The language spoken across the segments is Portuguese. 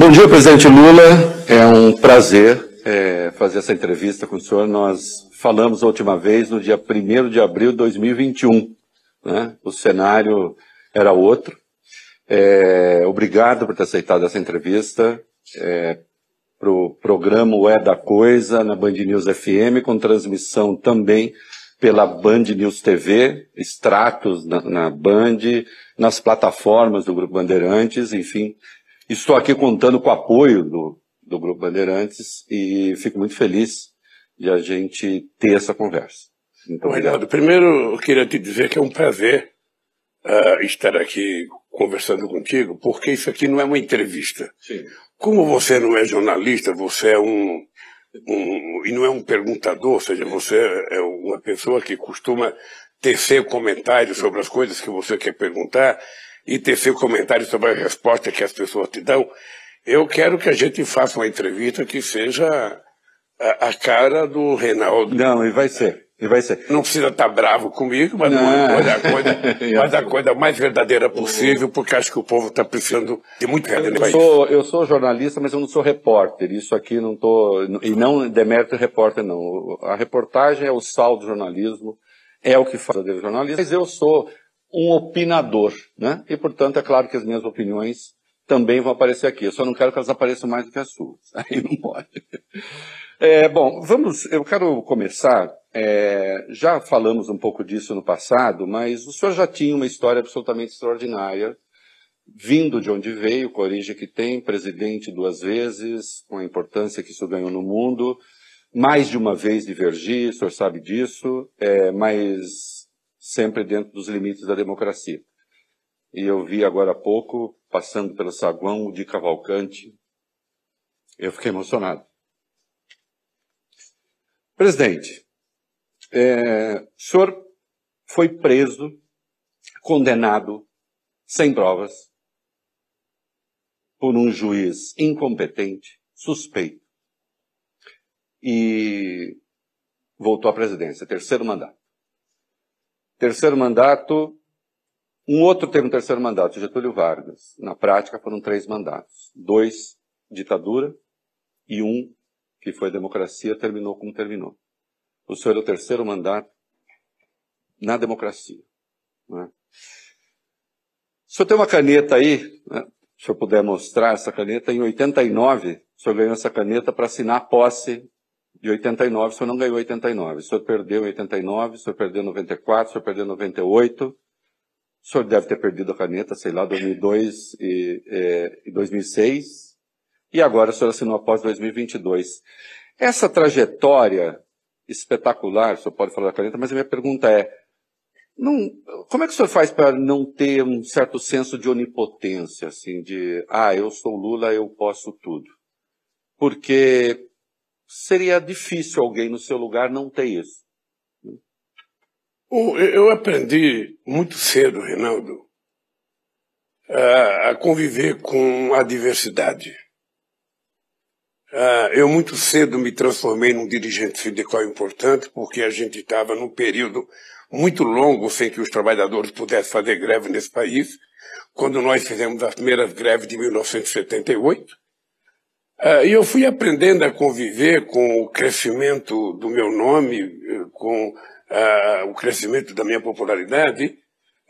Bom dia, presidente Lula. É um prazer é, fazer essa entrevista com o senhor. Nós falamos a última vez no dia 1 de abril de 2021. Né? O cenário era outro. É, obrigado por ter aceitado essa entrevista é, para o programa É da Coisa, na Band News FM, com transmissão também pela Band News TV, extratos na, na Band, nas plataformas do Grupo Bandeirantes, enfim. Estou aqui contando com o apoio do, do Grupo Bandeirantes e fico muito feliz de a gente ter essa conversa. Muito obrigado. primeiro eu queria te dizer que é um prazer uh, estar aqui conversando contigo, porque isso aqui não é uma entrevista. Sim. Como você não é jornalista, você é um, um, e não é um perguntador, ou seja, você é uma pessoa que costuma tecer comentários sobre as coisas que você quer perguntar e tecer comentários sobre a resposta que as pessoas te dão. Eu quero que a gente faça uma entrevista que seja a, a cara do Reinaldo. Não, e vai ser. E vai ser. Não precisa estar tá bravo comigo, mas fazer a coisa, a coisa mais verdadeira possível, porque acho que o povo está precisando de muito eu sou, eu sou jornalista, mas eu não sou repórter. Isso aqui não tô. E não demérito repórter, não. A reportagem é o sal do jornalismo, é o que faz o jornalista, mas eu sou um opinador, né? E, portanto, é claro que as minhas opiniões também vão aparecer aqui. Eu só não quero que elas apareçam mais do que as suas. Aí não pode. É, bom, vamos. Eu quero começar é, já falamos um pouco disso no passado, mas o senhor já tinha uma história absolutamente extraordinária, vindo de onde veio, com a origem que tem, presidente duas vezes, com a importância que isso ganhou no mundo, mais de uma vez divergir, o senhor sabe disso, é, mas sempre dentro dos limites da democracia. E eu vi agora há pouco, passando pelo saguão, de Cavalcante, eu fiquei emocionado. Presidente, é, o senhor foi preso, condenado, sem provas, por um juiz incompetente, suspeito, e voltou à presidência, terceiro mandato. Terceiro mandato, um outro teve um terceiro mandato, Getúlio Vargas. Na prática foram três mandatos. Dois, ditadura, e um, que foi democracia, terminou como terminou. O senhor é o terceiro mandato na democracia. Né? O senhor tem uma caneta aí, né? se eu puder mostrar essa caneta, em 89, o senhor ganhou essa caneta para assinar a posse de 89, o senhor não ganhou 89. O senhor perdeu em 89, o senhor perdeu em 94, o senhor perdeu em 98. O senhor deve ter perdido a caneta, sei lá, 2002 e, é, e 2006. E agora o senhor assinou a posse 2022. Essa trajetória espetacular, o senhor pode falar da caneta, mas a minha pergunta é, não, como é que o senhor faz para não ter um certo senso de onipotência, assim, de, ah, eu sou Lula, eu posso tudo? Porque seria difícil alguém no seu lugar não ter isso. Eu aprendi muito cedo, Reinaldo, a conviver com a diversidade. Eu muito cedo me transformei num dirigente sindical importante, porque a gente estava num período muito longo sem que os trabalhadores pudessem fazer greve nesse país, quando nós fizemos as primeiras greves de 1978. Ah, e eu fui aprendendo a conviver com o crescimento do meu nome, com uh, o crescimento da minha popularidade,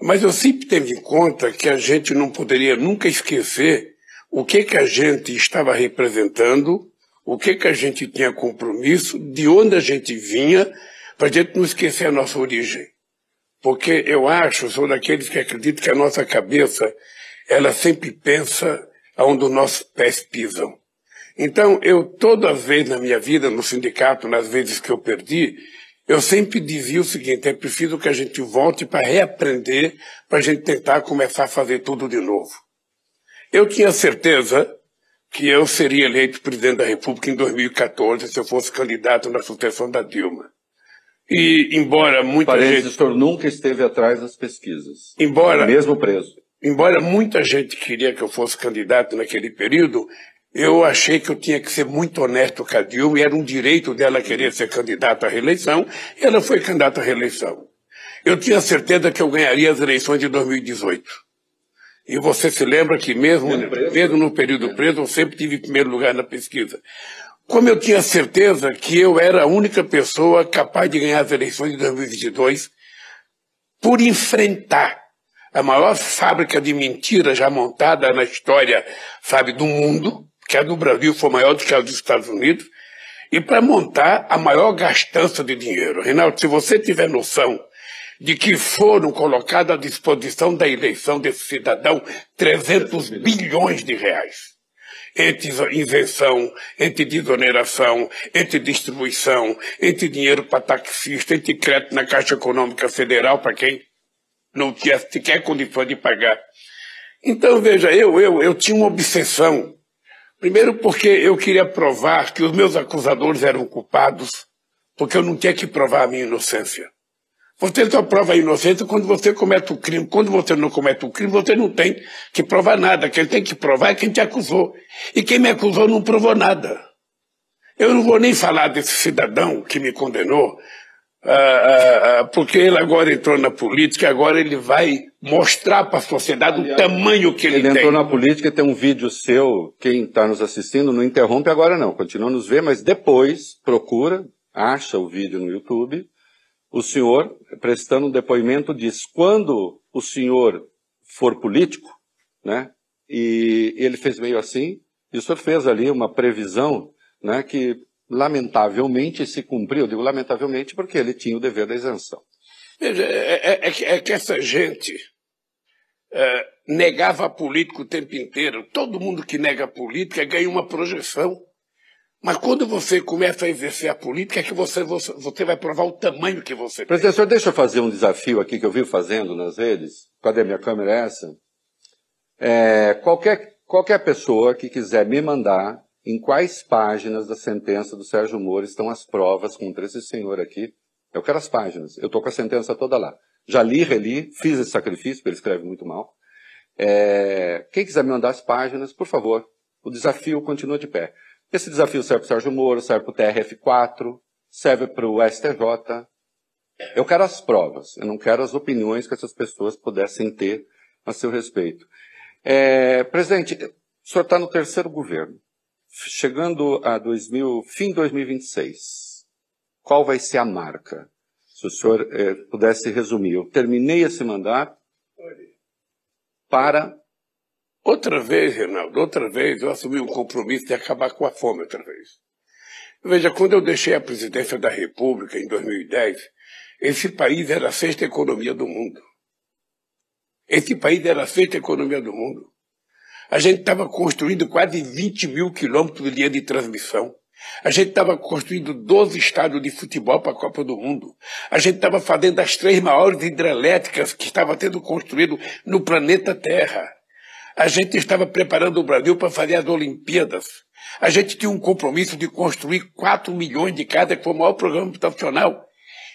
mas eu sempre tive em conta que a gente não poderia nunca esquecer o que que a gente estava representando o que que a gente tinha compromisso, de onde a gente vinha, para a gente não esquecer a nossa origem. Porque eu acho, sou daqueles que acreditam que a nossa cabeça, ela sempre pensa aonde os nossos pés pisam. Então, eu toda vez na minha vida, no sindicato, nas vezes que eu perdi, eu sempre dizia o seguinte, é preciso que a gente volte para reaprender, para a gente tentar começar a fazer tudo de novo. Eu tinha certeza que eu seria eleito presidente da República em 2014 se eu fosse candidato na sucessão da Dilma. E embora muita Parece gente... o senhor nunca esteve atrás das pesquisas. Embora... Mesmo preso. Embora muita gente queria que eu fosse candidato naquele período, eu achei que eu tinha que ser muito honesto com a Dilma e era um direito dela querer ser candidata à reeleição e ela foi candidata à reeleição. Eu tinha certeza que eu ganharia as eleições de 2018. E você se lembra que mesmo, mesmo no período preso, eu sempre tive primeiro lugar na pesquisa. Como eu tinha certeza que eu era a única pessoa capaz de ganhar as eleições de 2022 por enfrentar a maior fábrica de mentira já montada na história, sabe, do mundo, que a do Brasil foi maior do que a dos Estados Unidos, e para montar a maior gastança de dinheiro. Reinaldo, se você tiver noção de que foram colocados à disposição da eleição desse cidadão 300 bilhões de reais, entre invenção, entre desoneração, entre distribuição, entre dinheiro para taxista, entre crédito na Caixa Econômica Federal para quem não tinha sequer condição de pagar. Então, veja, eu, eu, eu tinha uma obsessão. Primeiro porque eu queria provar que os meus acusadores eram culpados, porque eu não tinha que provar a minha inocência. Você só prova a inocência quando você comete o crime. Quando você não comete o crime, você não tem que provar nada. Quem tem que provar é quem te acusou. E quem me acusou não provou nada. Eu não vou nem falar desse cidadão que me condenou, ah, ah, ah, porque ele agora entrou na política, agora ele vai mostrar para a sociedade o tamanho que ele, ele tem. Ele entrou na política, tem um vídeo seu, quem está nos assistindo, não interrompe agora não, continua a nos ver, mas depois procura, acha o vídeo no YouTube, o senhor, prestando um depoimento, diz, quando o senhor for político, né, e ele fez meio assim, e o senhor fez ali uma previsão, né, que lamentavelmente se cumpriu. Eu digo lamentavelmente porque ele tinha o dever da isenção. Veja, é, é, é, é que essa gente é, negava a política o tempo inteiro. Todo mundo que nega a política ganha uma projeção. Mas quando você começa a exercer a política, é que você, você, você vai provar o tamanho que você Presidente, tem. deixa eu fazer um desafio aqui que eu vi fazendo nas redes. Cadê minha câmera? É essa? É, qualquer, qualquer pessoa que quiser me mandar em quais páginas da sentença do Sérgio Moro estão as provas contra esse senhor aqui. Eu quero as páginas. Eu estou com a sentença toda lá. Já li, reli, fiz esse sacrifício, porque ele escreve muito mal. É... Quem quiser me mandar as páginas, por favor. O desafio continua de pé. Esse desafio serve para o Sérgio Moro, serve para o TRF4, serve para o STJ. Eu quero as provas. Eu não quero as opiniões que essas pessoas pudessem ter a seu respeito. É... Presidente, o senhor está no terceiro governo chegando a 2000, fim de 2026, qual vai ser a marca? Se o senhor eh, pudesse resumir, eu terminei esse mandato para. Outra vez, Reinaldo, outra vez eu assumi um compromisso de acabar com a fome outra vez. Veja, quando eu deixei a presidência da República em 2010, esse país era a sexta economia do mundo. Esse país era a sexta economia do mundo. A gente estava construindo quase 20 mil quilômetros de linha de transmissão. A gente estava construindo 12 estádios de futebol para a Copa do Mundo. A gente estava fazendo as três maiores hidrelétricas que estavam sendo construídas no planeta Terra. A gente estava preparando o Brasil para fazer as Olimpíadas. A gente tinha um compromisso de construir 4 milhões de casas, que foi o maior programa habitacional.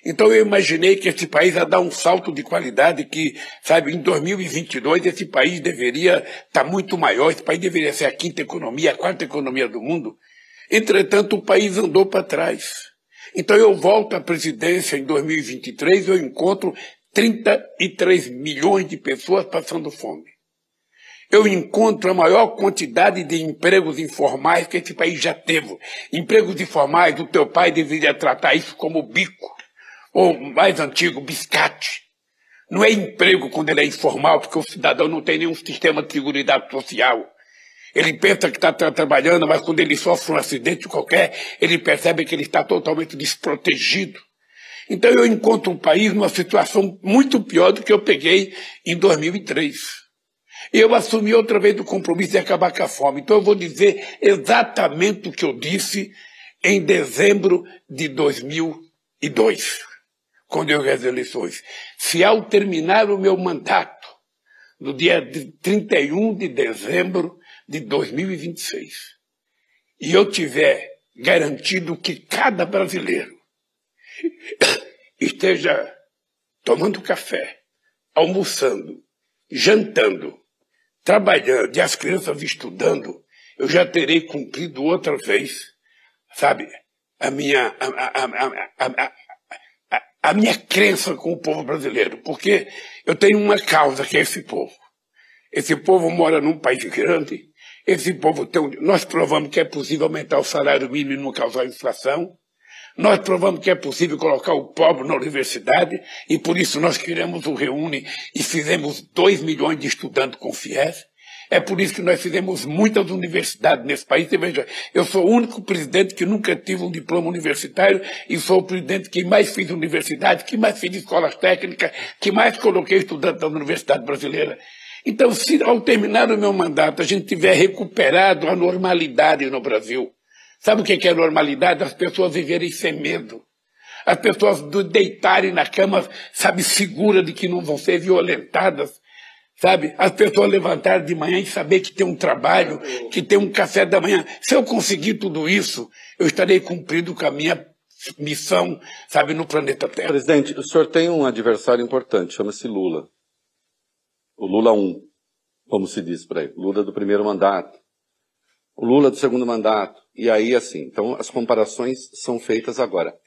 Então eu imaginei que esse país ia dar um salto de qualidade que, sabe, em 2022 esse país deveria estar tá muito maior, esse país deveria ser a quinta economia, a quarta economia do mundo. Entretanto, o país andou para trás. Então eu volto à presidência em 2023 e eu encontro 33 milhões de pessoas passando fome. Eu encontro a maior quantidade de empregos informais que esse país já teve. Empregos informais, o teu pai deveria tratar isso como bico ou mais antigo, biscate. Não é emprego quando ele é informal, porque o cidadão não tem nenhum sistema de segurança social. Ele pensa que está trabalhando, mas quando ele sofre um acidente qualquer, ele percebe que ele está totalmente desprotegido. Então eu encontro um país numa situação muito pior do que eu peguei em 2003. E eu assumi outra vez o compromisso de acabar com a fome. Então eu vou dizer exatamente o que eu disse em dezembro de 2002 quando eu as eleições. Se ao terminar o meu mandato, no dia 31 de dezembro de 2026, e eu tiver garantido que cada brasileiro esteja tomando café, almoçando, jantando, trabalhando e as crianças estudando, eu já terei cumprido outra vez, sabe, a minha, a, a, a, a minha crença com o povo brasileiro, porque eu tenho uma causa que é esse povo. Esse povo mora num país grande. Esse povo tem. Nós provamos que é possível aumentar o salário mínimo e não causar inflação. Nós provamos que é possível colocar o pobre na universidade e por isso nós criamos o Reúne e fizemos 2 milhões de estudantes com FIES. É por isso que nós fizemos muitas universidades nesse país. E veja, eu sou o único presidente que nunca tive um diploma universitário e sou o presidente que mais fiz universidade, que mais fiz escolas técnicas, que mais coloquei estudantes na Universidade Brasileira. Então, se ao terminar o meu mandato a gente tiver recuperado a normalidade no Brasil, Sabe o que é normalidade? As pessoas viverem sem medo. As pessoas deitarem na cama, sabe, segura de que não vão ser violentadas. Sabe? As pessoas levantarem de manhã e saber que tem um trabalho, que tem um café da manhã. Se eu conseguir tudo isso, eu estarei cumprindo com a minha missão, sabe, no planeta Terra. Presidente, o senhor tem um adversário importante, chama-se Lula. O Lula 1, como se diz para ele. Lula do primeiro mandato. O Lula do segundo mandato. E aí, assim, então as comparações são feitas agora.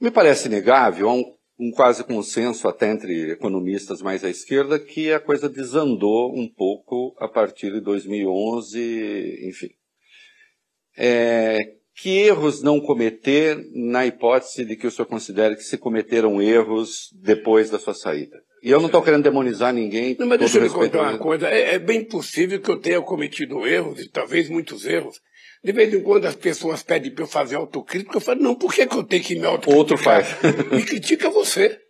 Me parece inegável, há um, um quase consenso até entre economistas mais à esquerda, que a coisa desandou um pouco a partir de 2011, enfim. É, que erros não cometer na hipótese de que o senhor considere que se cometeram erros depois da sua saída? E eu não estou querendo demonizar ninguém. Não, mas deixa eu lhe contar uma coisa. É, é, bem possível que eu tenha cometido erros, e talvez muitos erros, de vez em quando as pessoas pedem para eu fazer autocrítica, eu falo, não, por que, que eu tenho que me autocriticar? Outro faz. me critica você.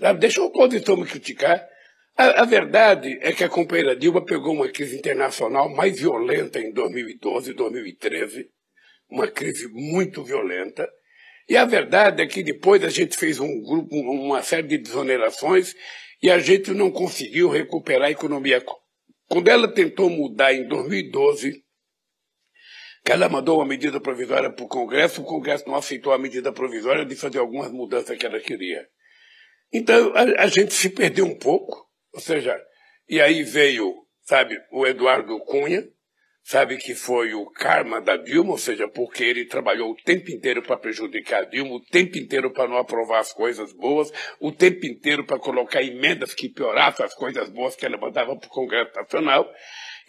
Sabe? Deixa a oposição me criticar. A, a, verdade é que a companheira Dilma pegou uma crise internacional mais violenta em 2012, 2013, uma crise muito violenta, e a verdade é que depois a gente fez um grupo, uma série de desonerações, e a gente não conseguiu recuperar a economia. Quando ela tentou mudar em 2012, que ela mandou uma medida provisória para o Congresso, o Congresso não aceitou a medida provisória de fazer algumas mudanças que ela queria. Então, a, a gente se perdeu um pouco, ou seja, e aí veio, sabe, o Eduardo Cunha, sabe que foi o karma da Dilma, ou seja, porque ele trabalhou o tempo inteiro para prejudicar a Dilma, o tempo inteiro para não aprovar as coisas boas, o tempo inteiro para colocar emendas que piorassem as coisas boas que ela mandava para o Congresso Nacional.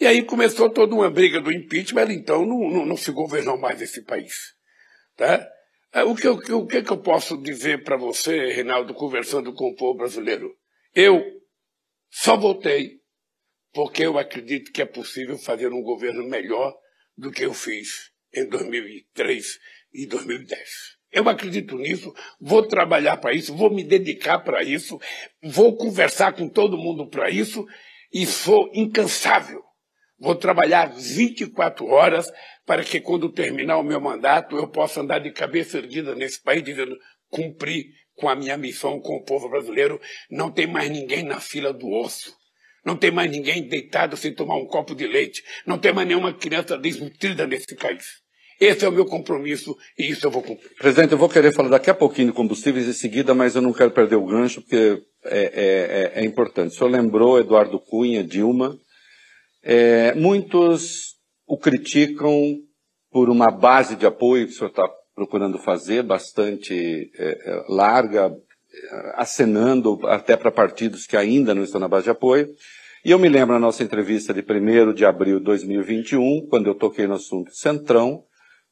E aí começou toda uma briga do impeachment, então não, não, não se governou mais esse país. Tá? É, o que, eu, o que eu posso dizer para você, Reinaldo, conversando com o povo brasileiro? Eu só votei porque eu acredito que é possível fazer um governo melhor do que eu fiz em 2003 e 2010. Eu acredito nisso, vou trabalhar para isso, vou me dedicar para isso, vou conversar com todo mundo para isso e sou incansável Vou trabalhar 24 horas para que quando terminar o meu mandato eu possa andar de cabeça erguida nesse país dizendo cumpri com a minha missão com o povo brasileiro. Não tem mais ninguém na fila do osso. Não tem mais ninguém deitado sem tomar um copo de leite. Não tem mais nenhuma criança desnutrida nesse país. Esse é o meu compromisso e isso eu vou cumprir. Presidente, eu vou querer falar daqui a pouquinho de combustíveis em seguida, mas eu não quero perder o gancho porque é, é, é, é importante. O senhor lembrou Eduardo Cunha, Dilma, é, muitos o criticam por uma base de apoio que o senhor está procurando fazer, bastante é, é larga, é, acenando até para partidos que ainda não estão na base de apoio. E eu me lembro na nossa entrevista de 1 de abril de 2021, quando eu toquei no assunto Centrão,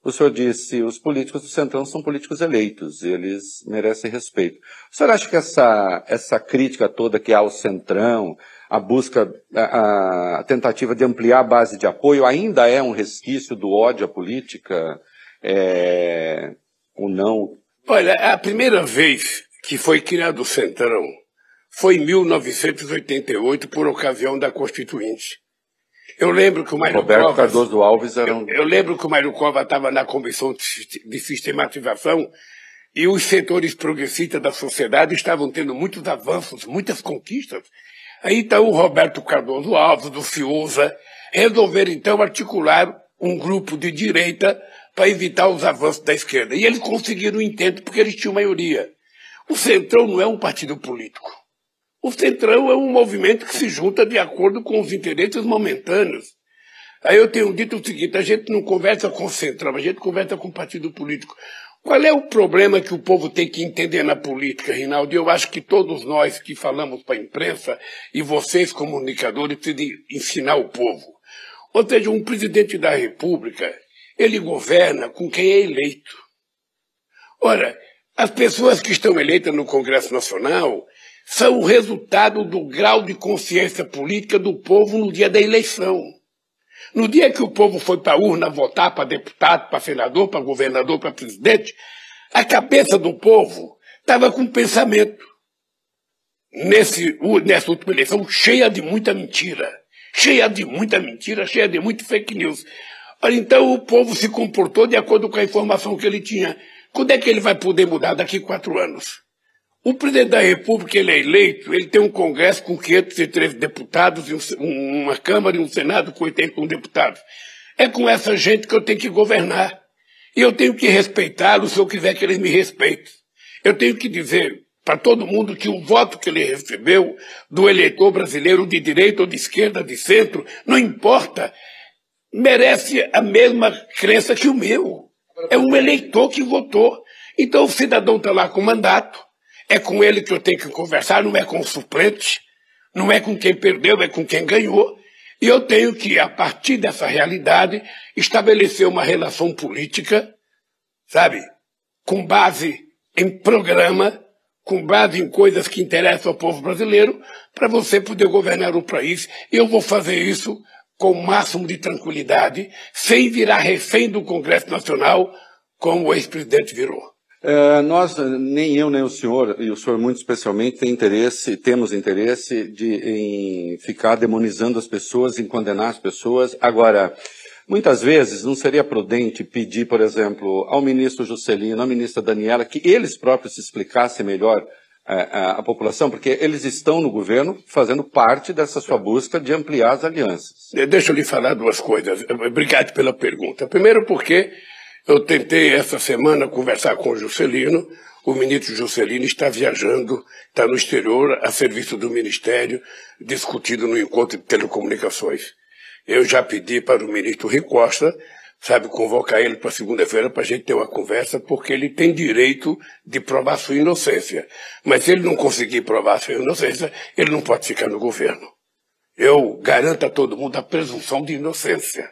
o senhor disse, os políticos do Centrão são políticos eleitos, eles merecem respeito. O senhor acha que essa, essa crítica toda que há ao Centrão, a busca, a, a, tentativa de ampliar a base de apoio ainda é um resquício do ódio à política? É, ou não? Olha, a primeira vez que foi criado o Centrão foi em 1988, por ocasião da Constituinte. Eu lembro que o Mário Roberto Covas, Cardoso Alves era um... eu, eu lembro que o Mário Covas estava na comissão de sistematização e os setores progressistas da sociedade estavam tendo muitos avanços, muitas conquistas, Aí então o Roberto Cardoso Alves, do Fiuza, resolveram então articular um grupo de direita para evitar os avanços da esquerda. E eles conseguiram o intento porque eles tinham maioria. O Centrão não é um partido político. O Centrão é um movimento que se junta de acordo com os interesses momentâneos. Aí eu tenho dito o seguinte, a gente não conversa com o Centrão, a gente conversa com o partido político. Qual é o problema que o povo tem que entender na política, Rinaldo? Eu acho que todos nós que falamos para a imprensa e vocês, comunicadores, precisam ensinar o povo. Ou seja, um presidente da República, ele governa com quem é eleito. Ora, as pessoas que estão eleitas no Congresso Nacional são o resultado do grau de consciência política do povo no dia da eleição. No dia que o povo foi para a urna votar para deputado, para senador, para governador, para presidente, a cabeça do povo estava com pensamento. Nesse, nessa última eleição, cheia de muita mentira. Cheia de muita mentira, cheia de muito fake news. Olha, então o povo se comportou de acordo com a informação que ele tinha. Quando é que ele vai poder mudar daqui a quatro anos? O presidente da República, ele é eleito, ele tem um Congresso com 513 deputados, uma Câmara e um Senado com 81 deputados. É com essa gente que eu tenho que governar. E eu tenho que respeitá-lo se eu quiser que ele me respeite. Eu tenho que dizer para todo mundo que o voto que ele recebeu do eleitor brasileiro de direita ou de esquerda, de centro, não importa, merece a mesma crença que o meu. É um eleitor que votou. Então o cidadão está lá com mandato, é com ele que eu tenho que conversar, não é com o suplente, não é com quem perdeu, é com quem ganhou. E eu tenho que, a partir dessa realidade, estabelecer uma relação política, sabe, com base em programa, com base em coisas que interessam ao povo brasileiro, para você poder governar o país. Eu vou fazer isso com o máximo de tranquilidade, sem virar refém do Congresso Nacional, como o ex-presidente virou. É, nós, nem eu nem o senhor, e o senhor muito especialmente, tem interesse, temos interesse de, em ficar demonizando as pessoas, em condenar as pessoas. Agora, muitas vezes não seria prudente pedir, por exemplo, ao ministro Juscelino, à ministra Daniela, que eles próprios se explicassem melhor a, é, população, porque eles estão no governo fazendo parte dessa sua busca de ampliar as alianças. Deixa eu lhe falar duas coisas. Obrigado pela pergunta. Primeiro porque eu tentei essa semana conversar com o Juscelino. O ministro Juscelino está viajando, está no exterior, a serviço do Ministério, discutido no encontro de telecomunicações. Eu já pedi para o ministro Rui Costa, sabe, convocar ele para segunda-feira para a gente ter uma conversa, porque ele tem direito de provar sua inocência. Mas se ele não conseguir provar sua inocência, ele não pode ficar no governo. Eu garanto a todo mundo a presunção de inocência.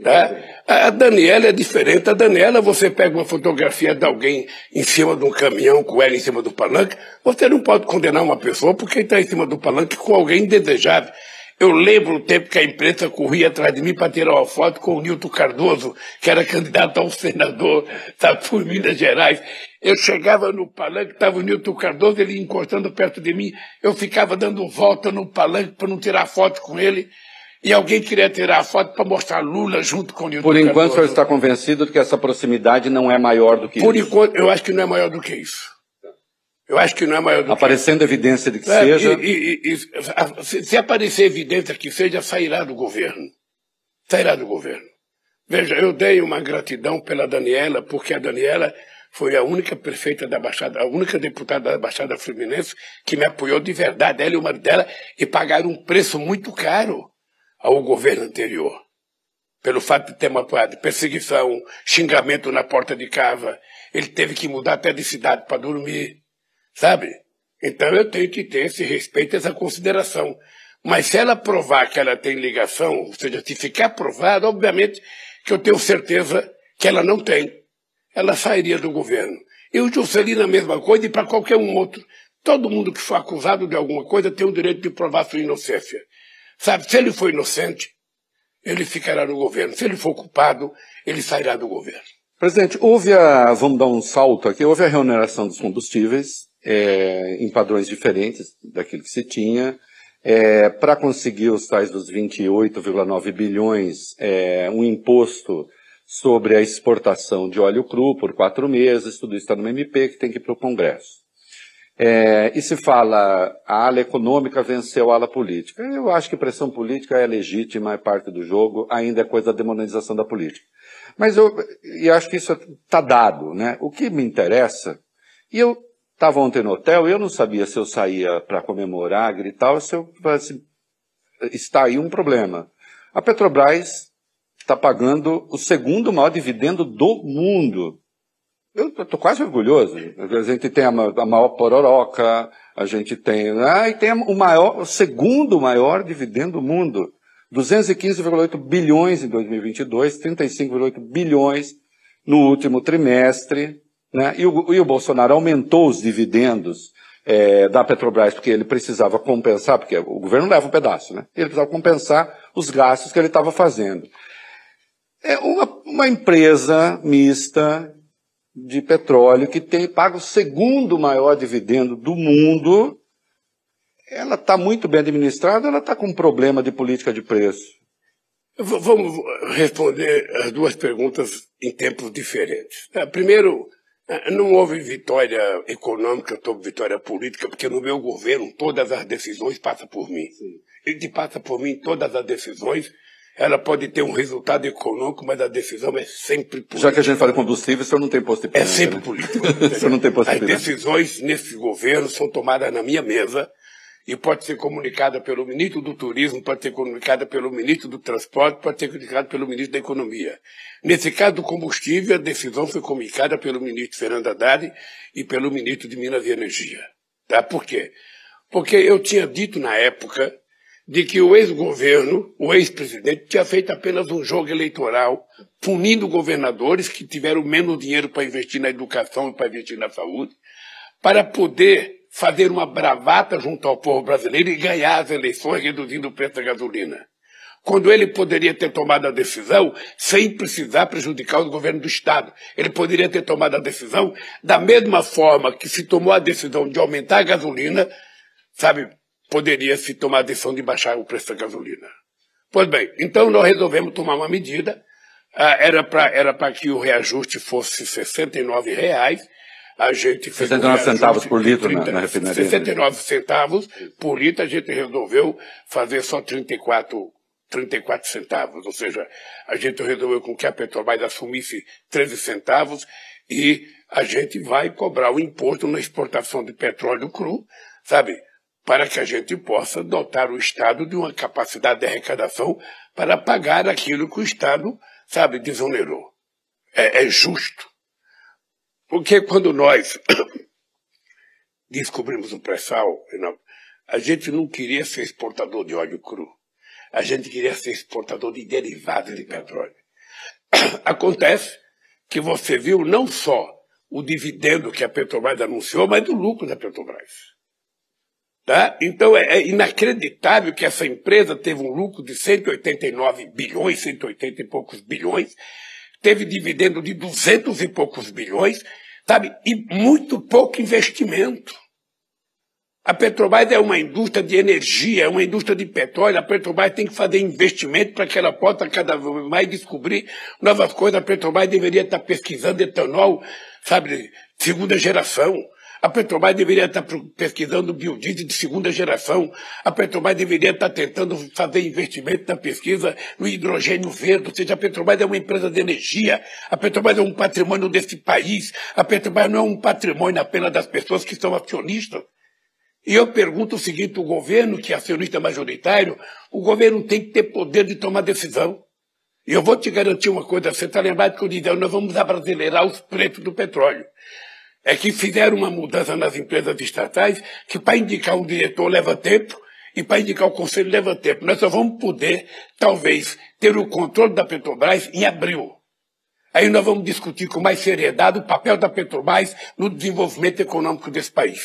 Né? A Daniela é diferente. A Daniela, você pega uma fotografia de alguém em cima de um caminhão com ela em cima do palanque, você não pode condenar uma pessoa porque está em cima do palanque com alguém indesejável. Eu lembro o tempo que a imprensa corria atrás de mim para tirar uma foto com o Nilton Cardoso, que era candidato ao senador da por Minas Gerais. Eu chegava no palanque, estava o Nilton Cardoso, ele encostando perto de mim. Eu ficava dando volta no palanque para não tirar foto com ele. E alguém queria tirar a foto para mostrar Lula junto com o Nilton Por enquanto, Cardoso. o senhor está convencido de que essa proximidade não é maior do que Por isso? Por enquanto, eu acho que não é maior do que isso. Eu acho que não é maior do Aparecendo que isso. evidência de que é, seja. E, e, e, se, se aparecer evidência que seja, sairá do governo. Sairá do governo. Veja, eu dei uma gratidão pela Daniela, porque a Daniela foi a única prefeita da Baixada, a única deputada da Baixada Fluminense que me apoiou de verdade, ela e o marido dela, e pagaram um preço muito caro ao governo anterior. Pelo fato de ter uma perseguição, xingamento na porta de casa, ele teve que mudar até de cidade para dormir, sabe? Então eu tenho que ter esse respeito, essa consideração. Mas se ela provar que ela tem ligação, ou seja, se ficar provado, obviamente que eu tenho certeza que ela não tem. Ela sairia do governo. E o Juscelino a mesma coisa e para qualquer um outro. Todo mundo que for acusado de alguma coisa tem o direito de provar sua inocência. Sabe, se ele for inocente, ele ficará no governo. Se ele for culpado, ele sairá do governo. Presidente, houve a, vamos dar um salto aqui, houve a remuneração dos combustíveis é, em padrões diferentes daquilo que se tinha. É, Para conseguir os tais dos 28,9 bilhões, é, um imposto sobre a exportação de óleo cru por quatro meses, tudo isso está no MP que tem que ir para o Congresso. É, e se fala a ala econômica venceu a ala política. Eu acho que pressão política é legítima, é parte do jogo, ainda é coisa da demonização da política. Mas eu acho que isso está dado. Né? O que me interessa, e eu estava ontem no hotel eu não sabia se eu saía para comemorar, gritar, ou se eu assim, está aí um problema. A Petrobras está pagando o segundo maior dividendo do mundo Eu estou quase orgulhoso. A gente tem a, a maior pororoca, a gente tem. Ah, e tem o maior, o segundo maior dividendo do mundo. 215,8 bilhões em 2022, 35,8 bilhões no último trimestre. Né? E, o, e o Bolsonaro aumentou os dividendos é, da Petrobras porque ele precisava compensar, porque o governo leva um pedaço, né? Ele precisava compensar os gastos que ele estava fazendo. É uma, uma empresa mista de petróleo que tem paga o segundo maior dividendo do mundo, ela está muito bem administrada, ela está com um problema de política de preço. Vamos responder as duas perguntas em tempos diferentes. É, primeiro, é, não houve vitória econômica sobre vitória política, porque no meu governo todas as decisões passam por mim. Ele passa por mim todas as decisões ela pode ter um resultado econômico, mas a decisão é sempre política. Já que a gente fala de combustível, o senhor não tem posto de É sempre né? político. o senhor não tem posto de As decisões nesse governo são tomadas na minha mesa e pode ser comunicada pelo ministro do Turismo, pode ser comunicada pelo ministro do Transporte, pode ser comunicada pelo ministro da Economia. Nesse caso do combustível, a decisão foi comunicada pelo ministro Fernando Haddad e pelo ministro de Minas e Energia. Tá? Por quê? Porque eu tinha dito na época de que o ex-governo, o ex-presidente, tinha feito apenas um jogo eleitoral, punindo governadores que tiveram menos dinheiro para investir na educação e para investir na saúde, para poder fazer uma bravata junto ao povo brasileiro e ganhar as eleições reduzindo o preço da gasolina. Quando ele poderia ter tomado a decisão sem precisar prejudicar o governo do Estado. Ele poderia ter tomado a decisão da mesma forma que se tomou a decisão de aumentar a gasolina, sabe, poderia se tomar a decisão de baixar o preço da gasolina. Pois bem, então nós resolvemos tomar uma medida. Ah, era para era que o reajuste fosse 69 reais. A gente fez 69 um centavos por litro 30, na, na refinaria. 69 centavos por litro, a gente resolveu fazer só 34 34 centavos, ou seja, a gente resolveu com que a Petrobras assumisse 13 centavos e a gente vai cobrar o imposto na exportação de petróleo cru, sabe? Para que a gente possa dotar o Estado de uma capacidade de arrecadação para pagar aquilo que o Estado, sabe, desonerou. É, é justo. Porque quando nós descobrimos o pré-sal, a gente não queria ser exportador de óleo cru. A gente queria ser exportador de derivados de petróleo. Acontece que você viu não só o dividendo que a Petrobras anunciou, mas o lucro da Petrobras. Tá? Então é, é, inacreditável que essa empresa teve um lucro de 189 bilhões, 180 e poucos bilhões, teve dividendo de 200 e poucos bilhões, sabe? E muito pouco investimento. A Petrobras é uma indústria de energia, é uma indústria de petróleo. A Petrobras tem que fazer investimento para que ela possa cada vez mais descobrir novas coisas. A Petrobras deveria estar pesquisando etanol, sabe, segunda geração. A Petrobras deveria estar pesquisando biodiesel de segunda geração. A Petrobras deveria estar tentando fazer investimento na pesquisa no hidrogênio verde. Ou seja, a Petrobras é uma empresa de energia. A Petrobras é um patrimônio desse país. A Petrobras não é um patrimônio apenas das pessoas que são acionistas. E eu pergunto o seguinte, o governo, que é acionista majoritário, o governo tem que ter poder de tomar decisão. E eu vou te garantir uma coisa, você está lembrado que eu disse, nós vamos abrasileirar os preços do petróleo é que fizeram uma mudança nas empresas estatais que para indicar um diretor leva tempo e para indicar o conselho leva tempo. Nós só vamos poder, talvez, ter o controle da Petrobras em abril. Aí nós vamos discutir com mais seriedade o papel da Petrobras no desenvolvimento econômico desse país.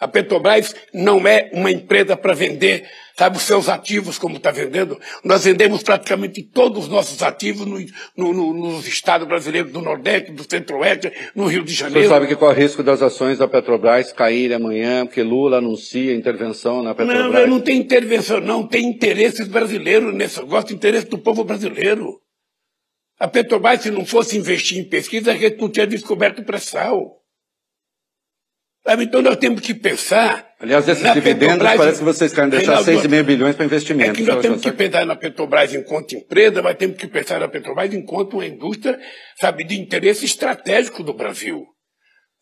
A Petrobras não é uma empresa para vender, sabe, os seus ativos como está vendendo. Nós vendemos praticamente todos os nossos ativos no, no, no, nos estados brasileiros do Nordeste, do Centro-Oeste, no Rio de Janeiro. Você sabe que qual é o risco das ações da Petrobras caírem amanhã, porque Lula anuncia intervenção na Petrobras? Não, não tem intervenção, não. Tem interesses brasileiros nesse negócio, interesse do povo brasileiro. A Petrobras, se não fosse investir em pesquisa, a gente não tinha descoberto o pré-sal. Sabe? Então nós temos que pensar. Aliás, esses dividendos Petrobras, parece que vocês querem deixar 6,5 bilhões para investimento. É que nós temos que pensar na Petrobras enquanto empresa, mas temos que pensar na Petrobras enquanto uma indústria, sabe, de interesse estratégico do Brasil.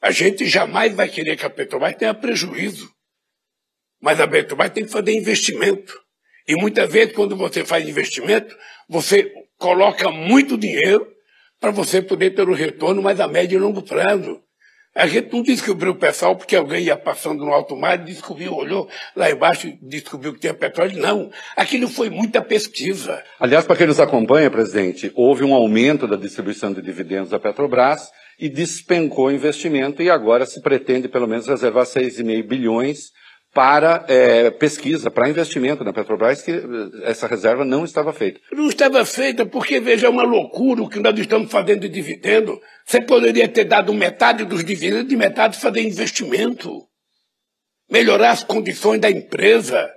A gente jamais vai querer que a Petrobras tenha prejuízo. Mas a Petrobras tem que fazer investimento. E muitas vezes, quando você faz investimento, você coloca muito dinheiro para você poder ter um retorno mais a médio e longo prazo. A gente não descobriu o pessoal porque alguém ia passando no alto mar e descobriu, olhou lá embaixo e descobriu que tinha petróleo. Não. Aquilo foi muita pesquisa. Aliás, para quem nos acompanha, presidente, houve um aumento da distribuição de dividendos da Petrobras e despencou o investimento e agora se pretende pelo menos reservar 6,5 bilhões para é, pesquisa, para investimento na Petrobras, que essa reserva não estava feita. Não estava feita porque, veja, é uma loucura o que nós estamos fazendo de dividendo. Você poderia ter dado metade dos dividendos e metade fazer investimento. Melhorar as condições da empresa.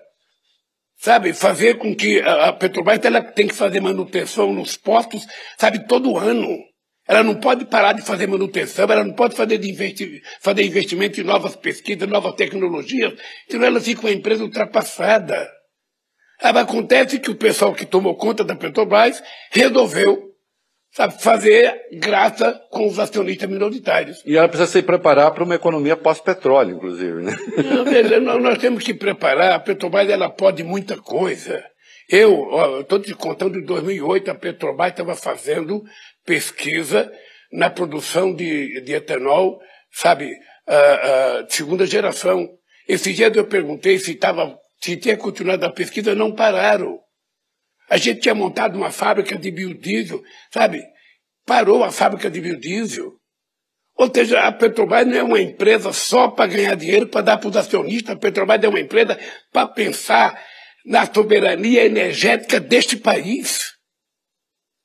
Sabe, fazer com que a Petrobras ela tem que fazer manutenção nos postos, sabe, todo ano. Ela não pode parar de fazer manutenção, ela não pode fazer, de investi fazer investimento em novas pesquisas, novas tecnologias, senão ela fica uma empresa ultrapassada. Acontece que o pessoal que tomou conta da Petrobras resolveu sabe, fazer graça com os acionistas minoritários. E ela precisa se preparar para uma economia pós-petróleo, inclusive, né? Não, veja, nós temos que preparar, a Petrobras ela pode muita coisa. Eu estou te contando, em 2008, a Petrobras estava fazendo pesquisa na produção de, de etanol, sabe, uh, uh, de segunda geração. Esse dia eu perguntei se, tava, se tinha continuado a pesquisa, não pararam. A gente tinha montado uma fábrica de biodiesel, sabe? Parou a fábrica de biodiesel. Ou seja, a Petrobras não é uma empresa só para ganhar dinheiro, para dar para os acionistas. A Petrobras é uma empresa para pensar na soberania energética deste país.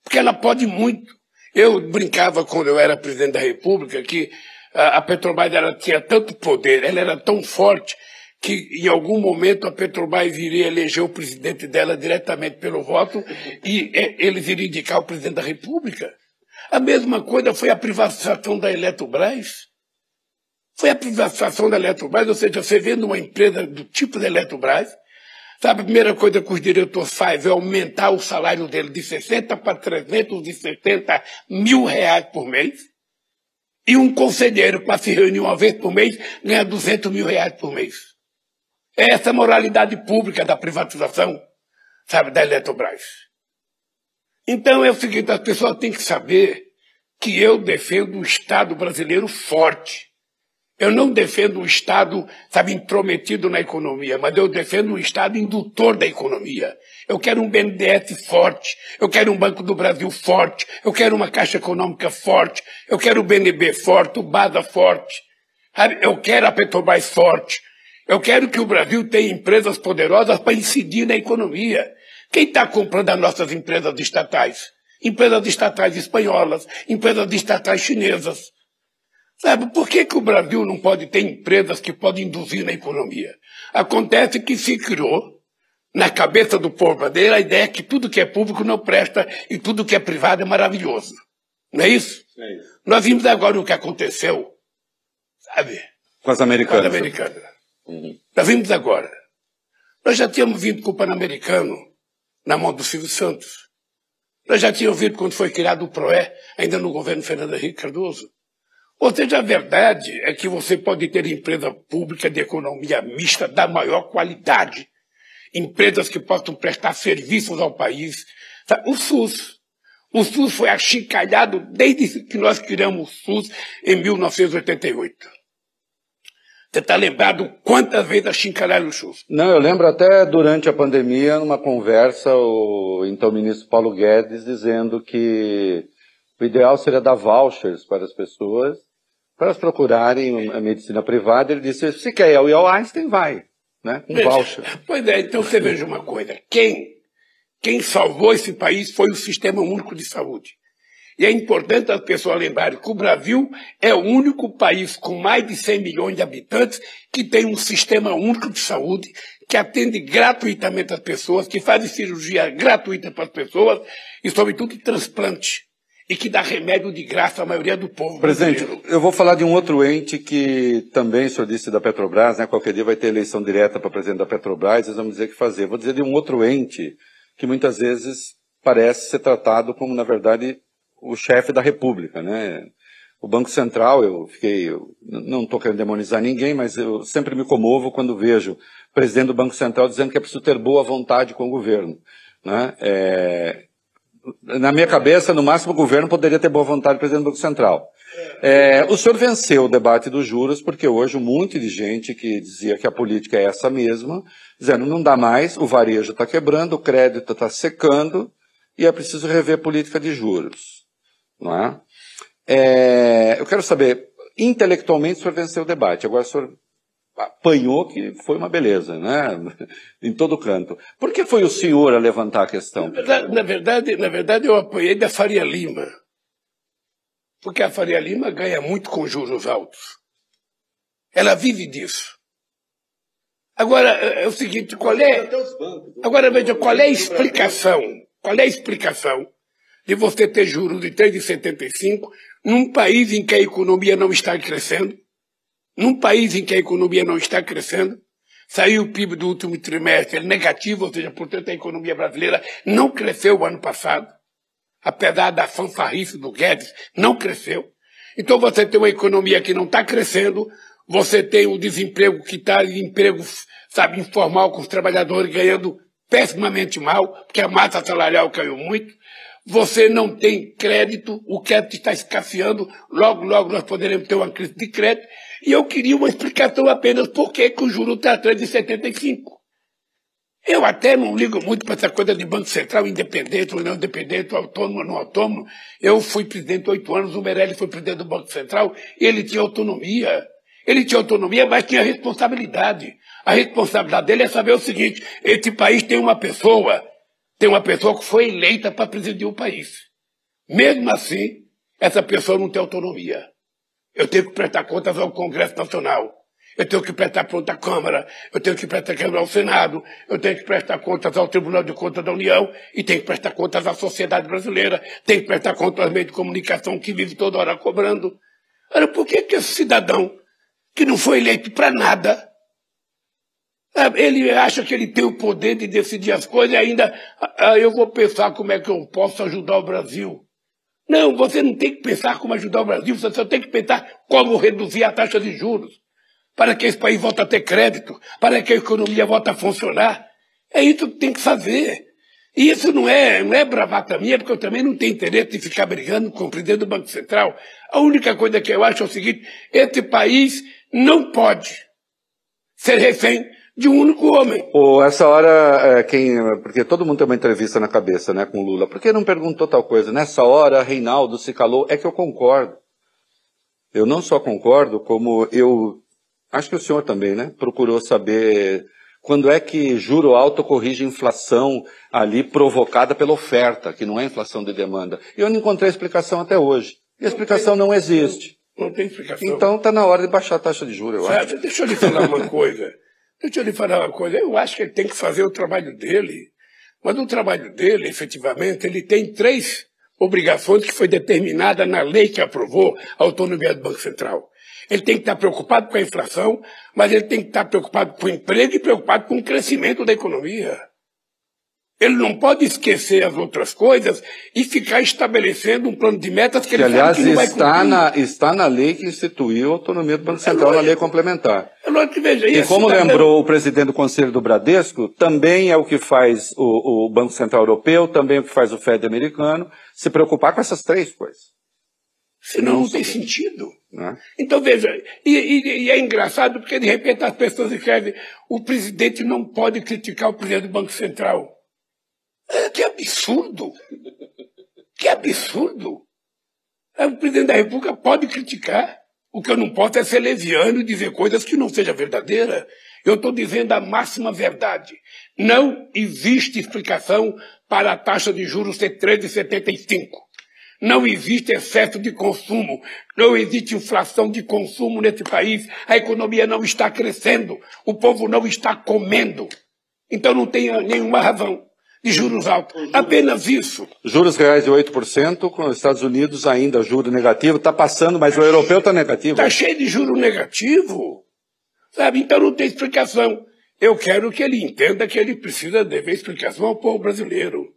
Porque ela pode muito. Eu brincava quando eu era presidente da República que a Petrobras ela tinha tanto poder, ela era tão forte, que em algum momento a Petrobras iria eleger o presidente dela diretamente pelo voto e eles iriam indicar o presidente da República. A mesma coisa foi a privatização da Eletrobras. Foi a privatização da Eletrobras, ou seja, você vendo uma empresa do tipo da Eletrobras, Sabe, a primeira coisa que os diretores fazem é aumentar o salário dele de 60 para 370 mil reais por mês. E um conselheiro, para se reunir uma vez por mês, ganha 200 mil reais por mês. É essa moralidade pública da privatização, sabe, da Eletrobras. Então é o seguinte, as pessoas têm que saber que eu defendo o Estado brasileiro forte. Eu não defendo o Estado, sabe, intrometido na economia, mas eu defendo o Estado indutor da economia. Eu quero um BNDES forte, eu quero um Banco do Brasil forte, eu quero uma Caixa Econômica forte, eu quero o BNB forte, o BASA forte, eu quero a Petrobras forte, eu quero que o Brasil tenha empresas poderosas para incidir na economia. Quem está comprando as nossas empresas estatais? Empresas estatais espanholas, empresas estatais chinesas. Sabe, por que, que o Brasil não pode ter empresas que podem induzir na economia? Acontece que se criou, na cabeça do povo brasileiro, a ideia que tudo que é público não presta e tudo que é privado é maravilhoso. Não é isso? É isso. Nós vimos agora o que aconteceu, sabe? Com as americanas. Com as americanas. Uhum. Nós vimos agora. Nós já tínhamos vindo com o Pan-Americano na mão do Silvio Santos. Nós já tínhamos visto quando foi criado o PROE, ainda no governo Fernando Henrique Cardoso. Ou seja, a verdade é que você pode ter empresa pública de economia mista da maior qualidade, empresas que possam prestar serviços ao país. O SUS. O SUS foi achincalhado desde que nós criamos o SUS em 1988. Você está lembrado quantas vezes achincalharam o SUS? Não, eu lembro até durante a pandemia, numa conversa, o então ministro Paulo Guedes dizendo que o ideal seria dar vouchers para as pessoas para elas procurarem a medicina privada. Ele disse, se quer ir ao Einstein, vai, né? Um veja, voucher. Pois é, então você veja uma coisa. Quem, quem salvou esse país foi o Sistema Único de Saúde. E é importante as pessoas lembrarem que o Brasil é o único país com mais de 100 milhões de habitantes que tem um sistema único de saúde que atende gratuitamente as pessoas, que faz cirurgia gratuita para as pessoas e, sobretudo, transplante e que dá remédio de graça à maioria do povo. Presidente, brasileiro. eu vou falar de um outro ente que também o senhor disse da Petrobras, né? Qualquer dia vai ter eleição direta para presidente da Petrobras, eles vão dizer o que fazer. Vou dizer de um outro ente que muitas vezes parece ser tratado como, na verdade, o chefe da República, né? O Banco Central, eu fiquei, eu não estou querendo demonizar ninguém, mas eu sempre me comovo quando vejo o presidente do Banco Central dizendo que é preciso ter boa vontade com o governo. Né? É, na minha cabeça, no máximo o governo poderia ter boa vontade do presidente do Banco Central. É, o senhor venceu o debate dos juros, porque hoje um monte de gente que dizia que a política é essa mesma, dizendo não dá mais, o varejo está quebrando, o crédito está secando, e é preciso rever a política de juros. Não é? é? eu quero saber, intelectualmente o senhor venceu o debate, agora o senhor apanhou que foi uma beleza, né? em todo canto. Por que foi o senhor a levantar a questão? Na verdade, na verdade, na verdade eu apoiei da Faria Lima. Porque a Faria Lima ganha muito com juros altos. Ela vive disso. Agora, é o seguinte, qual é. Agora veja, qual é a explicação? Qual é a explicação de você ter juros de 3,75 num país em que a economia não está crescendo? Num país em que a economia não está crescendo? Saiu o PIB do último trimestre negativo, ou seja, portanto a economia brasileira não cresceu o ano passado apesar da fanfarrice do Guedes, não cresceu. Então você tem uma economia que não está crescendo, você tem um desemprego que está em emprego, sabe, informal, com os trabalhadores ganhando pessimamente mal, porque a massa salarial caiu muito. Você não tem crédito, o crédito está escasseando, logo, logo nós poderemos ter uma crise de crédito. E eu queria uma explicação apenas por que, o juro está atrás de 75. Eu até não ligo muito para essa coisa de Banco Central independente ou não independente, autônomo ou não autônomo. Eu fui presidente oito anos, o Meirelli foi presidente do Banco Central, e ele tinha autonomia. Ele tinha autonomia, mas tinha responsabilidade. A responsabilidade dele é saber o seguinte: esse país tem uma pessoa, tem uma pessoa que foi eleita para presidir o país. Mesmo assim, essa pessoa não tem autonomia. Eu tenho que prestar contas ao Congresso Nacional eu tenho que prestar conta à Câmara, eu tenho que prestar contas ao Senado, eu tenho que prestar contas ao Tribunal de Contas da União e tenho que prestar contas à sociedade brasileira, tenho que prestar contas aos meios de comunicação que vive toda hora cobrando. Ora, por que, que esse cidadão, que não foi eleito para nada, ele acha que ele tem o poder de decidir as coisas e ainda ah, eu vou pensar como é que eu posso ajudar o Brasil. Não, você não tem que pensar como ajudar o Brasil, você só tem que pensar como reduzir a taxa de juros para que esse país volte a ter crédito, para que a economia volte a funcionar. É isso que tem que fazer. E isso não é, não é bravata minha, porque eu também não tenho interesse de ficar brigando com o presidente do Banco Central. A única coisa que eu acho é o seguinte: esse país não pode ser refém de um único homem. Ou essa hora, é, quem, porque todo mundo tem uma entrevista na cabeça, né, com Lula. Por que não perguntou tal coisa? Nessa hora, Reinaldo se calou. É que eu concordo. Eu não só concordo, como eu Acho que o senhor também, né? Procurou saber quando é que juro alto corrige inflação ali provocada pela oferta, que não é inflação de demanda. E eu não encontrei explicação até hoje. E a explicação não existe. Não tem explicação. Então está na hora de baixar a taxa de juros, eu Sabe, acho. Deixa eu lhe falar uma coisa. Deixa eu lhe falar uma coisa. Eu acho que ele tem que fazer o trabalho dele. Mas o trabalho dele, efetivamente, ele tem três obrigações que foi determinada na lei que aprovou a autonomia do Banco Central. Ele tem que estar preocupado com a inflação, mas ele tem que estar preocupado com o emprego e preocupado com o crescimento da economia. Ele não pode esquecer as outras coisas e ficar estabelecendo um plano de metas que, que ele aliás, sabe que não está vai na, está na lei que instituiu a autonomia do Banco Central, é na lei complementar. É lógico que veja, e como lembrou o presidente do Conselho do Bradesco, também é o que faz o, o Banco Central Europeu, também é o que faz o Fed americano, se preocupar com essas três coisas. Senão não, não tem sentido. Né? Então, veja, e, e, e, é engraçado porque de repente as pessoas escrevem o presidente não pode criticar o presidente do Banco Central. Que absurdo! Que absurdo! É, o presidente da República pode criticar. O que eu não posso é ser leviano e dizer coisas que não sejam verdadeiras. Eu estou dizendo a máxima verdade. Não existe explicação para a taxa de juros ser 13,75. Não existe excesso de consumo, não existe inflação de consumo nesse país, a economia não está crescendo, o povo não está comendo. Então não tem nenhuma razão de juros altos. Apenas isso. Juros reais de 8%, com os Estados Unidos ainda juro negativo, está passando, mas tá o europeu está negativo. Está cheio de juro negativo. Sabe? Então não tem explicação. Eu quero que ele entenda que ele precisa dever explicação ao povo brasileiro.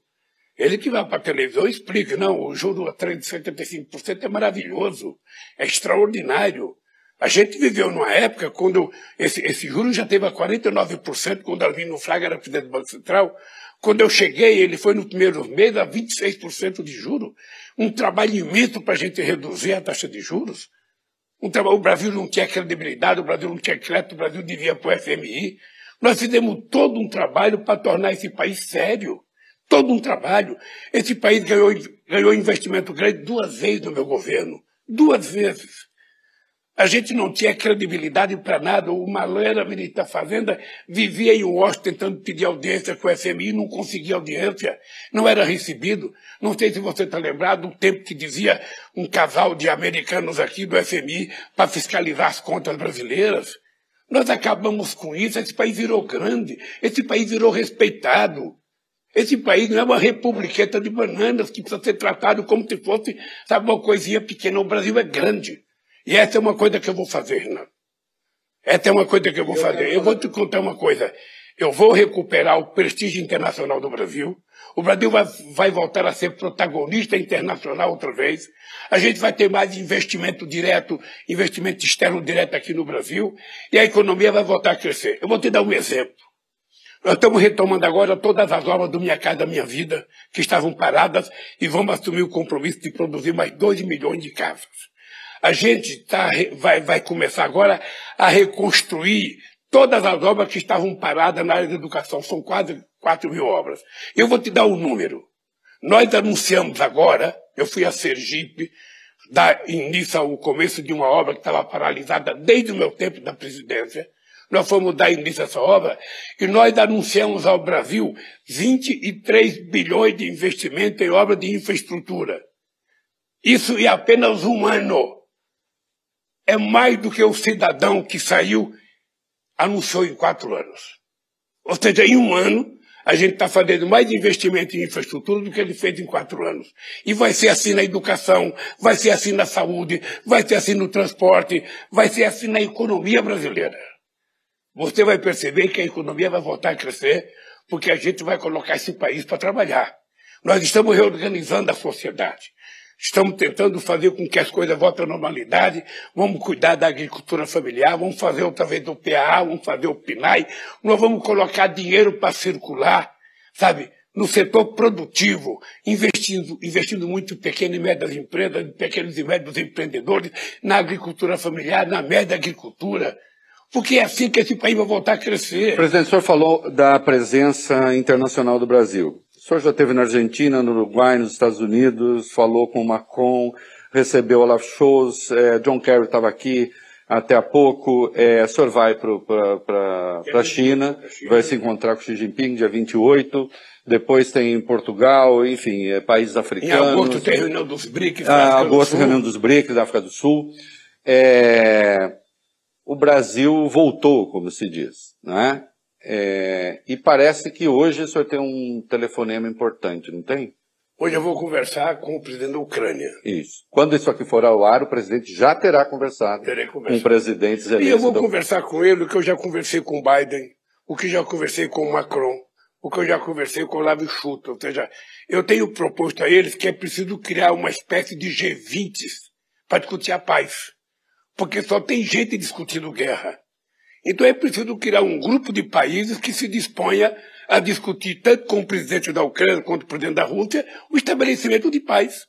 Ele que vai para a televisão explica, não, o juro a 375% é maravilhoso, é extraordinário. A gente viveu numa época quando esse, esse juro já teve a 49%, quando Alvino Fraga era presidente do Banco Central, Quando eu cheguei, ele foi no primeiro mês a 26% de juros. Um trabalho imenso para a gente reduzir a taxa de juros. Um trabalho, o Brasil não tinha credibilidade, o Brasil não tinha crédito, o Brasil devia para o FMI. Nós fizemos todo um trabalho para tornar esse país sério. Todo um trabalho. Esse país ganhou, ganhou investimento grande duas vezes no meu governo. Duas vezes. A gente não tinha credibilidade para nada. O Malera, ministro da Fazenda, vivia em Washington tentando pedir audiência com o FMI, não conseguia audiência, não era recebido. Não sei se você está lembrado do tempo que dizia um casal de americanos aqui do FMI para fiscalizar as contas brasileiras. Nós acabamos com isso, esse país virou grande, esse país virou respeitado. Esse país não é uma republiqueta de bananas que precisa ser tratado como se fosse, sabe, uma coisinha pequena. O Brasil é grande. E essa é uma coisa que eu vou fazer, Renato. Essa é uma coisa que eu vou fazer. Eu vou te contar uma coisa. Eu vou recuperar o prestígio internacional do Brasil. O Brasil vai, vai, voltar a ser protagonista internacional outra vez. A gente vai ter mais investimento direto, investimento externo direto aqui no Brasil. E a economia vai voltar a crescer. Eu vou te dar um exemplo. Nós estamos retomando agora todas as obras do Minha Casa Minha Vida, que estavam paradas, e vamos assumir o compromisso de produzir mais 2 milhões de casas. A gente tá, vai, vai começar agora a reconstruir todas as obras que estavam paradas na área da educação. São quase 4 mil obras. Eu vou te dar um número. Nós anunciamos agora, eu fui a Sergipe, dar início ao começo de uma obra que estava paralisada desde o meu tempo da presidência. Nós fomos dar início a essa obra e nós anunciamos ao Brasil 23 bilhões de investimento em obra de infraestrutura. Isso em apenas um ano é mais do que o cidadão que saiu anunciou em quatro anos. Ou seja, em um ano, a gente está fazendo mais investimento em infraestrutura do que ele fez em quatro anos. E vai ser assim na educação, vai ser assim na saúde, vai ser assim no transporte, vai ser assim na economia brasileira. Você vai perceber que a economia vai voltar a crescer, porque a gente vai colocar esse país para trabalhar. Nós estamos reorganizando a sociedade. Estamos tentando fazer com que as coisas voltem à normalidade. Vamos cuidar da agricultura familiar, vamos fazer outra vez o PAA, vamos fazer o PNAE. Nós vamos colocar dinheiro para circular, sabe? No setor produtivo, investindo, investindo muito em pequenas e médias empresas, em pequenos e médios empreendedores, na agricultura familiar, na média agricultura. Porque é assim que esse país vai voltar a crescer. Presidente, o senhor falou da presença internacional do Brasil. O senhor já esteve na Argentina, no Uruguai, nos Estados Unidos, falou com o Macron, recebeu Olaf Scholz, é, John Kerry estava aqui até há pouco. É, o senhor vai para a China, vai se encontrar com Xi Jinping dia 28. Depois tem Portugal, enfim, é, países africanos. Em agosto tem reunião dos BRICS da África agosto, do Sul. reunião dos BRICS da África do Sul. É, o Brasil voltou, como se diz, né? É, e parece que hoje o senhor tem um telefonema importante, não tem? Hoje eu vou conversar com o presidente da Ucrânia. Isso. Quando isso aqui for ao ar, o presidente já terá conversado com o presidente Zelensky. E eu vou conversar com ele o que eu já conversei com o Biden, o que já conversei com o Macron, o que eu já conversei com o Lávio Schutt. Ou seja, eu tenho proposto a eles que é preciso criar uma espécie de G20 para discutir a paz. Porque só tem gente discutindo guerra. Então é preciso criar um grupo de países que se disponha a discutir, tanto com o presidente da Ucrânia quanto o presidente da Rússia, o estabelecimento de paz.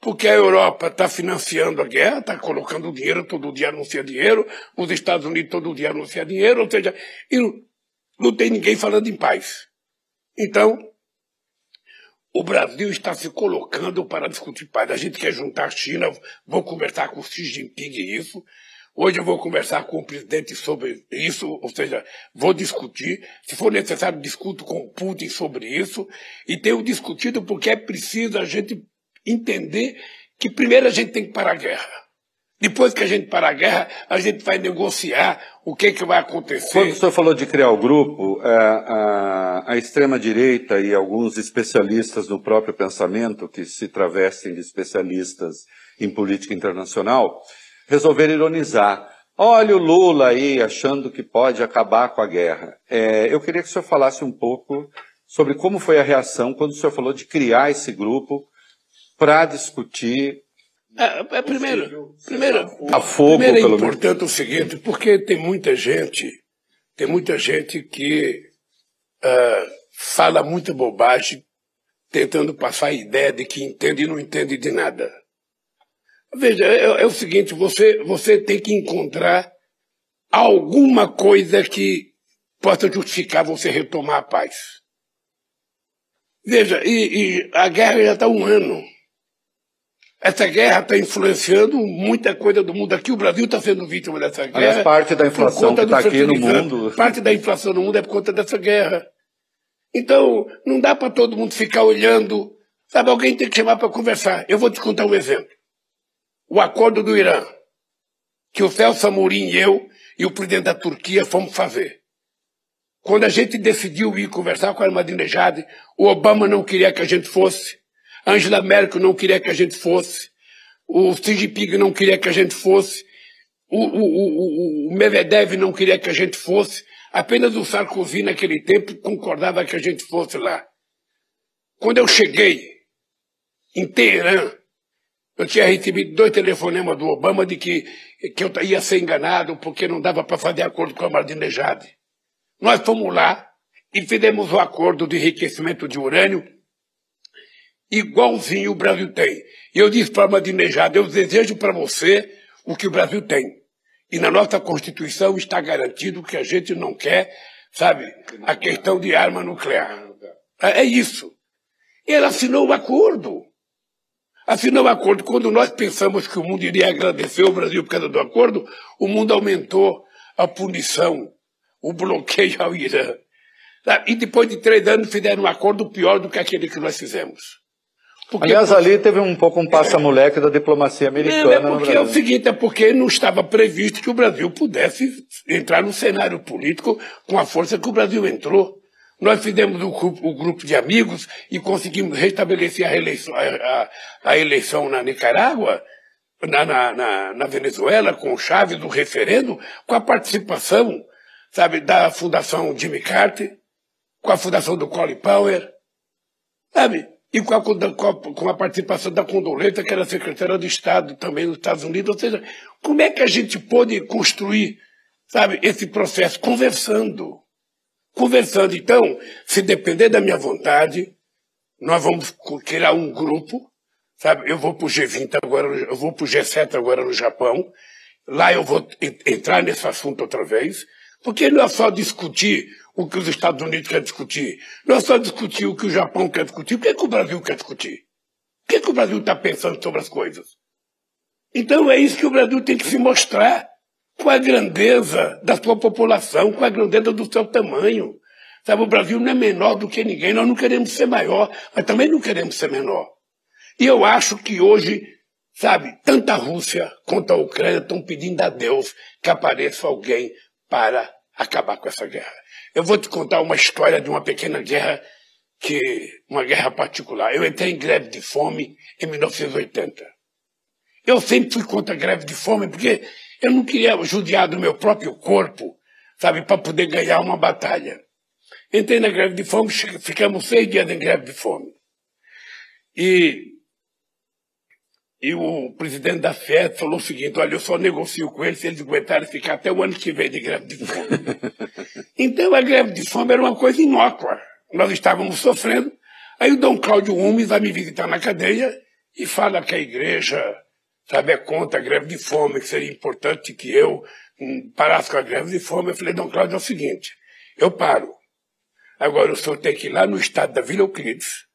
Porque a Europa está financiando a guerra, está colocando dinheiro, todo dia anuncia dinheiro, os Estados Unidos todo dia anuncia dinheiro, ou seja, não, tem ninguém falando em paz. Então, o Brasil está se colocando para discutir paz. A gente quer juntar a China, vou conversar com o Xi Jinping isso, Hoje eu vou conversar com o presidente sobre isso, ou seja, vou discutir. Se for necessário, discuto com o Putin sobre isso. E tenho discutido porque é preciso a gente entender que primeiro a gente tem que parar a guerra. Depois que a gente parar a guerra, a gente vai negociar o que, que vai acontecer. Quando o senhor falou de criar o grupo, é, a, a extrema-direita e alguns especialistas no próprio pensamento, que se travestem de especialistas em política internacional, resolveram ironizar. Olha o Lula aí achando que pode acabar com a guerra. É, eu queria que o senhor falasse um pouco sobre como foi a reação quando o senhor falou de criar esse grupo para discutir. É, é, primeiro, primeiro, a fogo, primeiro é importante o seguinte, porque tem muita gente, tem muita gente que uh, fala muita bobagem, tentando passar a ideia de que entende e não entende de nada. Veja, é, é o seguinte, você, você tem que encontrar alguma coisa que possa justificar você retomar a paz. Veja, e, e a guerra já está um ano. Essa guerra está influenciando muita coisa do mundo. Aqui o Brasil está sendo vítima dessa guerra. Aliás, parte da inflação que está aqui no mundo. Parte da inflação no mundo é por conta dessa guerra. Então, não dá para todo mundo ficar olhando. Sabe, alguém tem que chamar para conversar. Eu vou te contar um exemplo. O acordo do Irã, que o Celso Amorim e eu e o presidente da Turquia fomos fazer. Quando a gente decidiu ir conversar com a Ahmadinejad, o Obama não queria que a gente fosse. Angela Merkel não queria que a gente fosse, o Xi Jinping não queria que a gente fosse, o, o, o, o Medvedev não queria que a gente fosse, apenas o Sarkozy naquele tempo concordava que a gente fosse lá. Quando eu cheguei em Teherã, eu tinha recebido dois telefonemas do Obama de que, que eu ia ser enganado porque não dava para fazer acordo com a Ahmadinejad. Nós fomos lá e fizemos o um acordo de enriquecimento de urânio igualzinho o Brasil tem. E eu disse para a Ahmadinejad, eu desejo para você o que o Brasil tem. E na nossa Constituição está garantido que a gente não quer, sabe, a questão de arma nuclear. É, é isso. E ela assinou o acordo. Assinou o acordo. Quando nós pensamos que o mundo iria agradecer o Brasil por causa do acordo, o mundo aumentou a punição, o bloqueio ao Irã. E depois de três anos fizeram um acordo pior do que aquele que nós fizemos. Porque, Aliás, ali teve um pouco um passa-moleque da diplomacia americana. Não, é porque é o seguinte, é porque não estava previsto que o Brasil pudesse entrar no cenário político com a força que o Brasil entrou. Nós fizemos o grupo, o grupo de amigos e conseguimos restabelecer a eleição, a, a eleição na Nicarágua, na, na, na, Venezuela, com o Chávez, do referendo, com a participação, sabe, da Fundação Jimmy Carter, com a Fundação do Colin Powell, sabe? e com a, com a, participação da Condoleta, que era secretária de Estado também nos Estados Unidos. Ou seja, como é que a gente pode construir, sabe, esse processo? Conversando. Conversando. Então, se depender da minha vontade, nós vamos criar um grupo, sabe? Eu vou para o G20 agora, eu vou para o G7 agora no Japão. Lá eu vou entrar nesse assunto outra vez, porque não é só discutir o que os Estados Unidos querem discutir. Não é só discutir o que o Japão quer discutir. O que, é que o Brasil quer discutir? O que, é que o Brasil está pensando sobre as coisas? Então é isso que o Brasil tem que se mostrar. Com a grandeza da sua população, com a grandeza do seu tamanho. Sabe, o Brasil não é menor do que ninguém. Nós não queremos ser maior, mas também não queremos ser menor. E eu acho que hoje, sabe, tanto a Rússia quanto a Ucrânia estão pedindo a Deus que apareça alguém para acabar com essa guerra. Eu vou te contar uma história de uma pequena guerra, que uma guerra particular. Eu entrei em greve de fome em 1980. Eu sempre fui contra a greve de fome porque eu não queria judiar do meu próprio corpo, sabe, para poder ganhar uma batalha. Entrei na greve de fome, ficamos seis dias em greve de fome. E e o presidente da FED falou o seguinte: olha, eu só negocio com eles se eles aguentarem ficar até o ano que vem de greve de fome. então a greve de fome era uma coisa inócua. Nós estávamos sofrendo. Aí o Dom Cláudio Umes vai me visitar na cadeia e fala que a igreja, sabe, é contra a greve de fome, que seria importante que eu hum, parasse com a greve de fome. Eu falei, Dom Cláudio, é o seguinte: eu paro. Agora o senhor tem que ir lá no estado da Vila Euclides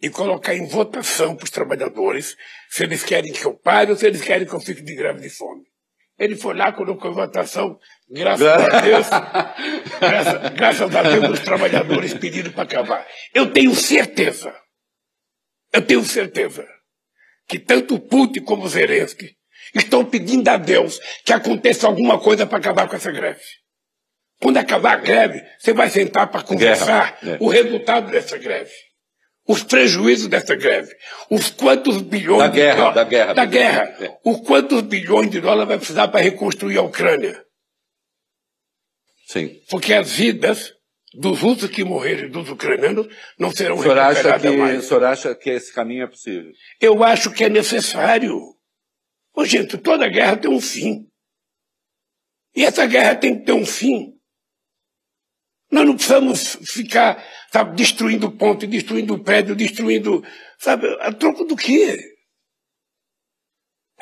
e colocar em votação para os trabalhadores se eles querem que eu pare ou se eles querem que eu fique de greve de fome. Ele foi lá, colocou em votação, graças a Deus, graças, graças a Deus os trabalhadores pediram para acabar. Eu tenho certeza, eu tenho certeza, que tanto Putin como Zelensky estão pedindo a Deus que aconteça alguma coisa para acabar com essa greve. Quando acabar a greve, você vai sentar para conversar Guerra. o resultado dessa greve os prejuízos dessa greve, os quantos bilhões da guerra, de dólares, da guerra, da guerra, é. os quantos bilhões de dólares vai precisar para reconstruir a Ucrânia. Sim. Porque as vidas dos russos que morreram e dos ucranianos não serão o que, mais. O senhor acha que esse caminho é possível? Eu acho que é necessário. Ô, gente, toda guerra tem um fim. E essa guerra tem que ter um fim. Nós não precisamos ficar, sabe, destruindo ponte, destruindo prédio, destruindo, sabe, a troco do quê?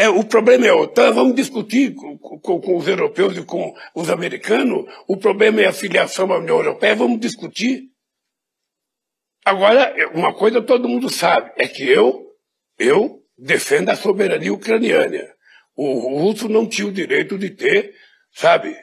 É, o problema é a OTAN, vamos discutir com, com, com, os europeus e com os americanos, o problema é a filiação à União Europeia, vamos discutir. Agora, uma coisa todo mundo sabe, é que eu, eu defendo a soberania ucraniana. O russo não tinha o direito de ter, sabe,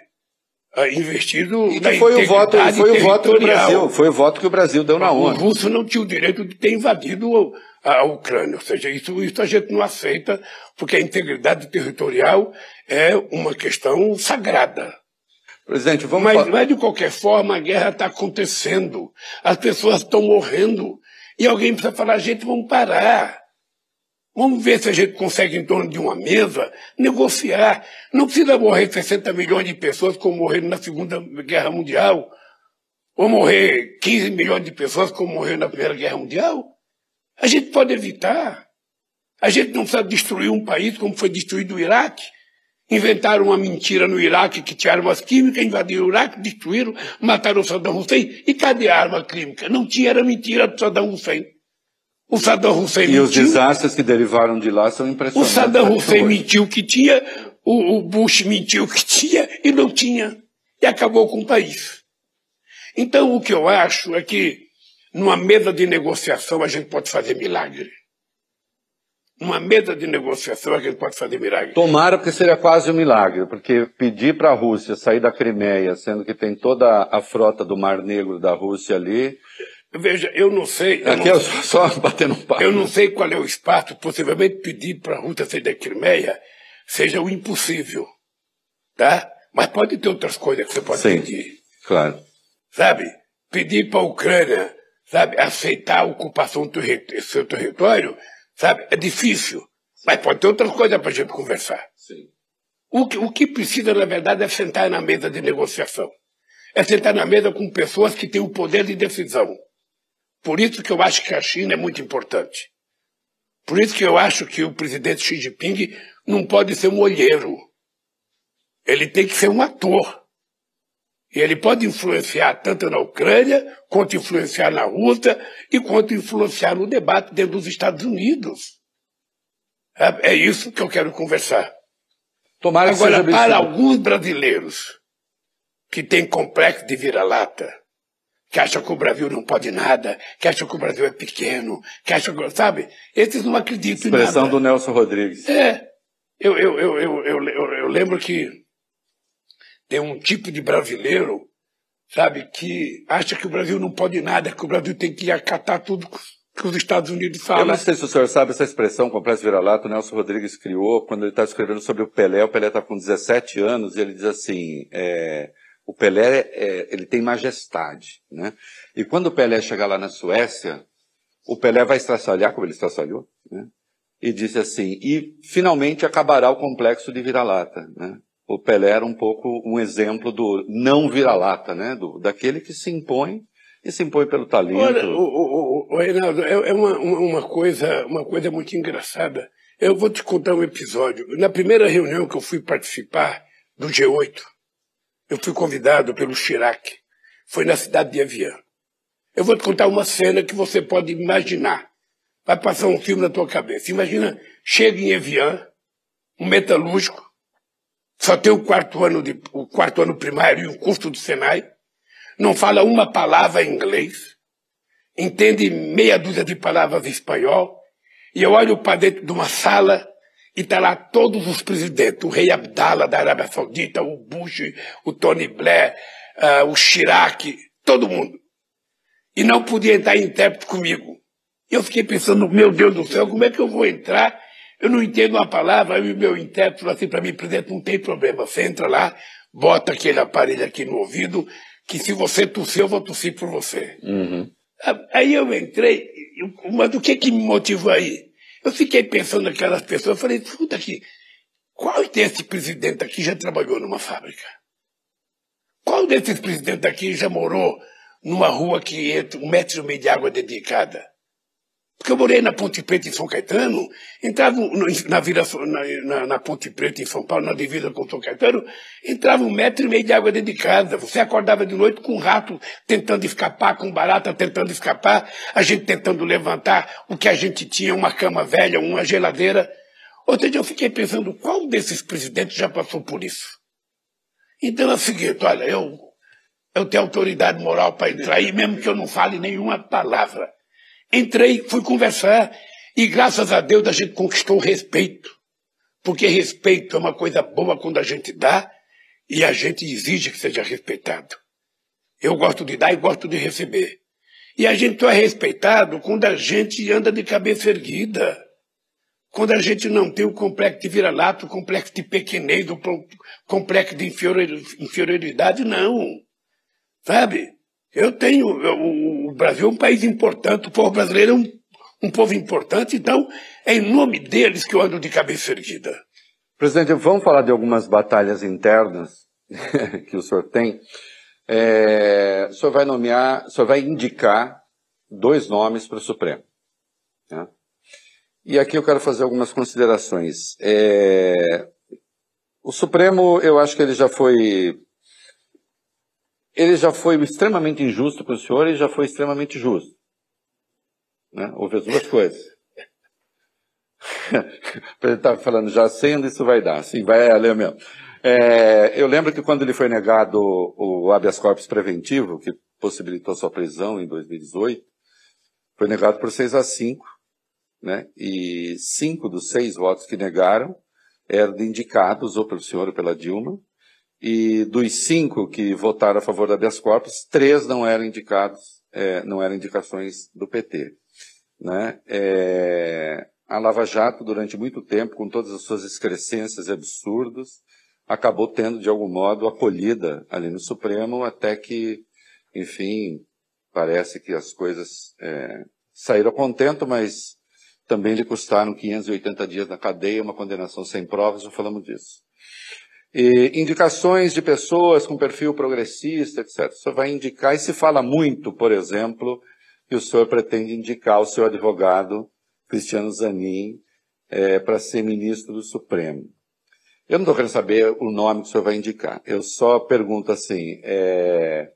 investido e na foi o voto foi o voto do Brasil foi o voto que o Brasil deu na ONU o russo não tinha o direito de ter invadido a Ucrânia. Ou seja isso isso a gente não aceita porque a integridade territorial é uma questão sagrada. Presidente vamos mas, mas de qualquer forma a guerra está acontecendo. As pessoas estão morrendo e alguém precisa falar gente vamos parar Vamos ver se a gente consegue, em torno de uma mesa, negociar. Não precisa morrer 60 milhões de pessoas como morreram na Segunda Guerra Mundial, ou morrer 15 milhões de pessoas como morreram na Primeira Guerra Mundial. A gente pode evitar. A gente não precisa destruir um país como foi destruído o Iraque. Inventaram uma mentira no Iraque que tinha armas químicas, invadiram o Iraque, destruíram, mataram o Saddam Hussein. E cadê a arma química? Não tinha, era mentira do Saddam Hussein. O Saddam Hussein e mentiu. os desastres que derivaram de lá são impressionantes. O Saddam Hussein mentiu que tinha, o, o Bush mentiu que tinha e não tinha. E acabou com o país. Então, o que eu acho é que numa mesa de negociação a gente pode fazer milagre. Numa mesa de negociação a gente pode fazer milagre. Tomara porque seria quase um milagre, porque pedir para a Rússia sair da Crimeia, sendo que tem toda a frota do Mar Negro da Rússia ali, Veja, eu não sei. Eu Aqui não, é só, batendo um papo. Eu não sei qual é o espaço, possivelmente pedir para a Rússia sair da Crimeia seja o impossível. Tá? Mas pode ter outras coisas que você pode Sim, pedir. Claro. Sabe? Pedir para a Ucrânia, sabe, aceitar a ocupação do seu território, sabe, é difícil. Mas pode ter outras coisas para a gente conversar. Sim. O que, o que precisa, na verdade, é sentar na mesa de negociação. É sentar na mesa com pessoas que têm o poder de decisão por isso que eu acho que a China é muito importante. Por isso que eu acho que o presidente Xi Jinping não pode ser um olheiro. Ele tem que ser um ator. E ele pode influenciar tanto na Ucrânia, quanto influenciar na Rússia e quanto influenciar no debate dentro dos Estados Unidos. É, é isso que eu quero conversar. Tomara Agora, para alguns brasileiros que têm complexo de vira-lata, que acham que o Brasil não pode nada, que acham que o Brasil é pequeno, que acham que, sabe? Esses não acreditam em nada. Expressão do Nelson Rodrigues. É. Eu, eu, eu, eu, eu, eu lembro que tem um tipo de brasileiro, sabe, que acha que o Brasil não pode nada, que o Brasil tem que acatar tudo que os Estados Unidos falam. Eu não sei se o senhor sabe essa expressão, complexo vira-lata, o Nelson Rodrigues criou quando ele está escrevendo sobre o Pelé. O Pelé está com 17 anos e ele diz assim, é, o Pelé, é, ele tem majestade, né? E quando o Pelé chegar lá na Suécia, o Pelé vai estraçalhar, como ele estraçalhou, né? E disse assim, e finalmente acabará o complexo de vira-lata, né? O Pelé era um pouco um exemplo do não vira-lata, né? Do, daquele que se impõe e se impõe pelo talento. Olha, o, o, o Reinaldo, é, é uma, uma, coisa, uma coisa muito engraçada. Eu vou te contar um episódio. Na primeira reunião que eu fui participar do G8, eu fui convidado pelo Chirac. Foi na cidade de Evian. Eu vou te contar uma cena que você pode imaginar. Vai passar um filme na tua cabeça. Imagina, chega em Evian, um metalúrgico, só tem o quarto ano, de, o quarto ano primário e o curso do Senai, não fala uma palavra em inglês, entende meia dúzia de palavras em espanhol, e eu olho para dentro de uma sala e está lá todos os presidentes, o rei Abdallah da Arábia Saudita, o Bush, o Tony Blair, uh, o Chirac, todo mundo. E não podia entrar intérprete comigo. Eu fiquei pensando, meu Deus do céu, como é que eu vou entrar? Eu não entendo uma palavra, e o meu intérprete falou assim para mim, presidente, não tem problema, você entra lá, bota aquele aparelho aqui no ouvido, que se você tossir, eu vou tossir por você. Uhum. Aí eu entrei, mas o que que me motivou aí? Eu fiquei pensando naquelas pessoas, falei, escuta aqui, qual desse presidente aqui já trabalhou numa fábrica? Qual desses presidentes aqui já morou numa rua que entra um metro e meio de água dedicada? Porque eu morei na Ponte Preta em São Caetano, entrava na, vila, na, na, Ponte Preta em São Paulo, na divisa com São Caetano, entrava um metro e meio de água dentro de casa. Você acordava de noite com um rato tentando escapar, com barata tentando escapar, a gente tentando levantar o que a gente tinha, uma cama velha, uma geladeira. Outro dia eu fiquei pensando, qual desses presidentes já passou por isso? Então é o seguinte, olha, eu, eu tenho autoridade moral para entrar aí, mesmo que eu não fale nenhuma palavra. Entrei, fui conversar e graças a Deus a gente conquistou o respeito. Porque respeito é uma coisa boa quando a gente dá e a gente exige que seja respeitado. Eu gosto de dar e gosto de receber. E a gente só é respeitado quando a gente anda de cabeça erguida. Quando a gente não tem o complexo de vira-lata, o complexo de pequenez, o complexo de inferioridade, não. Sabe? Eu tenho. O Brasil é um país importante, o povo brasileiro é um, um povo importante, então é em nome deles que eu ando de cabeça erguida. Presidente, vamos falar de algumas batalhas internas que o senhor tem. É, o senhor vai nomear, o senhor vai indicar dois nomes para o Supremo. Né? E aqui eu quero fazer algumas considerações. É, o Supremo, eu acho que ele já foi ele já foi extremamente injusto com o senhor e já foi extremamente justo. Né? Houve as duas coisas. ele estava falando já sendo, isso vai dar. Sim, vai ler mesmo. É, eu lembro que quando ele foi negado o habeas corpus preventivo, que possibilitou sua prisão em 2018, foi negado por 6 a 5, né? E cinco dos seis votos que negaram eram indicados ou pelo senhor ou pela Dilma, e dos cinco que votaram a favor da habeas corpus, três não eram indicados, é, não eram indicações do PT. Né? É, a Lava Jato, durante muito tempo, com todas as suas excrescências e absurdos, acabou tendo, de algum modo, acolhida ali no Supremo, até que, enfim, parece que as coisas é, saíram contento, mas também lhe custaram 580 dias na cadeia, uma condenação sem provas, já falamos disso. E indicações de pessoas com perfil progressista, etc. Senhor vai indicar, e se fala muito, por exemplo, que o senhor pretende indicar o seu advogado, Cristiano Zanin, é, para ser ministro do Supremo. Eu não estou querendo saber o nome que o senhor vai indicar. Eu só pergunto assim, é,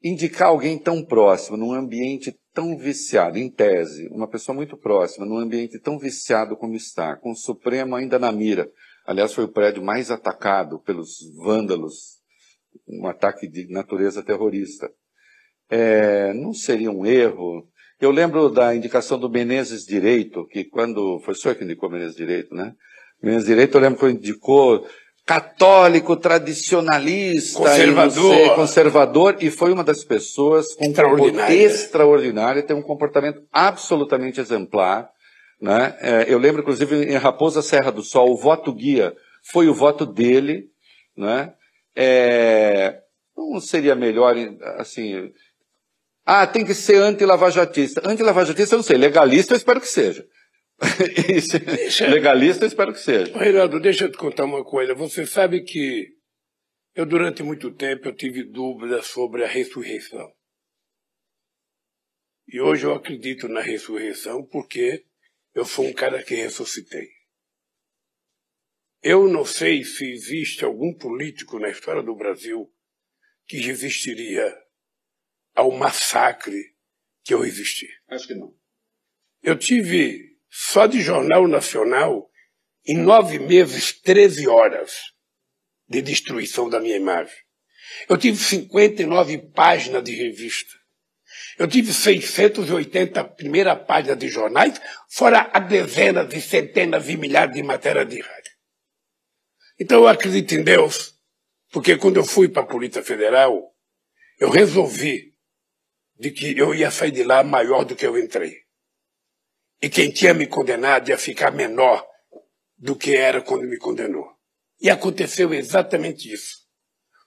indicar alguém tão próximo, num ambiente tão viciado, em tese, uma pessoa muito próxima, num ambiente tão viciado como está, com o Supremo ainda na mira, Aliás, foi o prédio mais atacado pelos vândalos, um ataque de natureza terrorista. É, não seria um erro? Eu lembro da indicação do Menezes Direito, que quando. Foi o senhor que indicou Menezes Direito, né? Menezes Direito, eu lembro que indicou católico, tradicionalista, conservador, sei, conservador e foi uma das pessoas com um extraordinário, tem um comportamento absolutamente exemplar. Né? É, eu lembro, inclusive, em Raposa Serra do Sol, o voto guia foi o voto dele. Né? É, não seria melhor, assim. Ah, tem que ser anti-lavajatista. Anti-lavajatista, eu não sei. Legalista, eu espero que seja. Legalista, eu espero que seja. Reinaldo, deixa eu te contar uma coisa. Você sabe que eu, durante muito tempo, eu tive dúvidas sobre a ressurreição. E hoje eu acredito na ressurreição porque eu sou um cara que ressuscitei. Eu não sei se existe algum político na história do Brasil que resistiria ao massacre que eu resisti. Acho que não. Eu tive, só de Jornal Nacional, em nove meses, 13 horas de destruição da minha imagem. Eu tive 59 páginas de revista. Eu tive 680 primeira página de jornais, fora a dezenas e centenas e milhares de matérias de rádio. Então eu acredito em Deus, porque quando eu fui para a Polícia Federal, eu resolvi de que eu ia sair de lá maior do que eu entrei. E quem tinha me condenado ia ficar menor do que era quando me condenou. E aconteceu exatamente isso.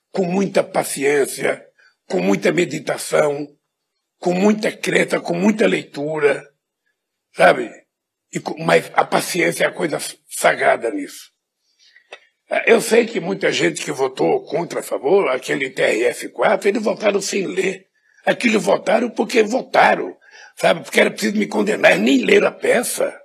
Com muita paciência, com muita meditação, com muita creta, com muita leitura, sabe? E, mas a paciência é a coisa sagrada nisso. Eu sei que muita gente que votou contra a favor, aquele TRF4, eles votaram sem ler. Aquilo votaram porque votaram. Sabe? Porque era preciso me condenar. Nem leram a peça.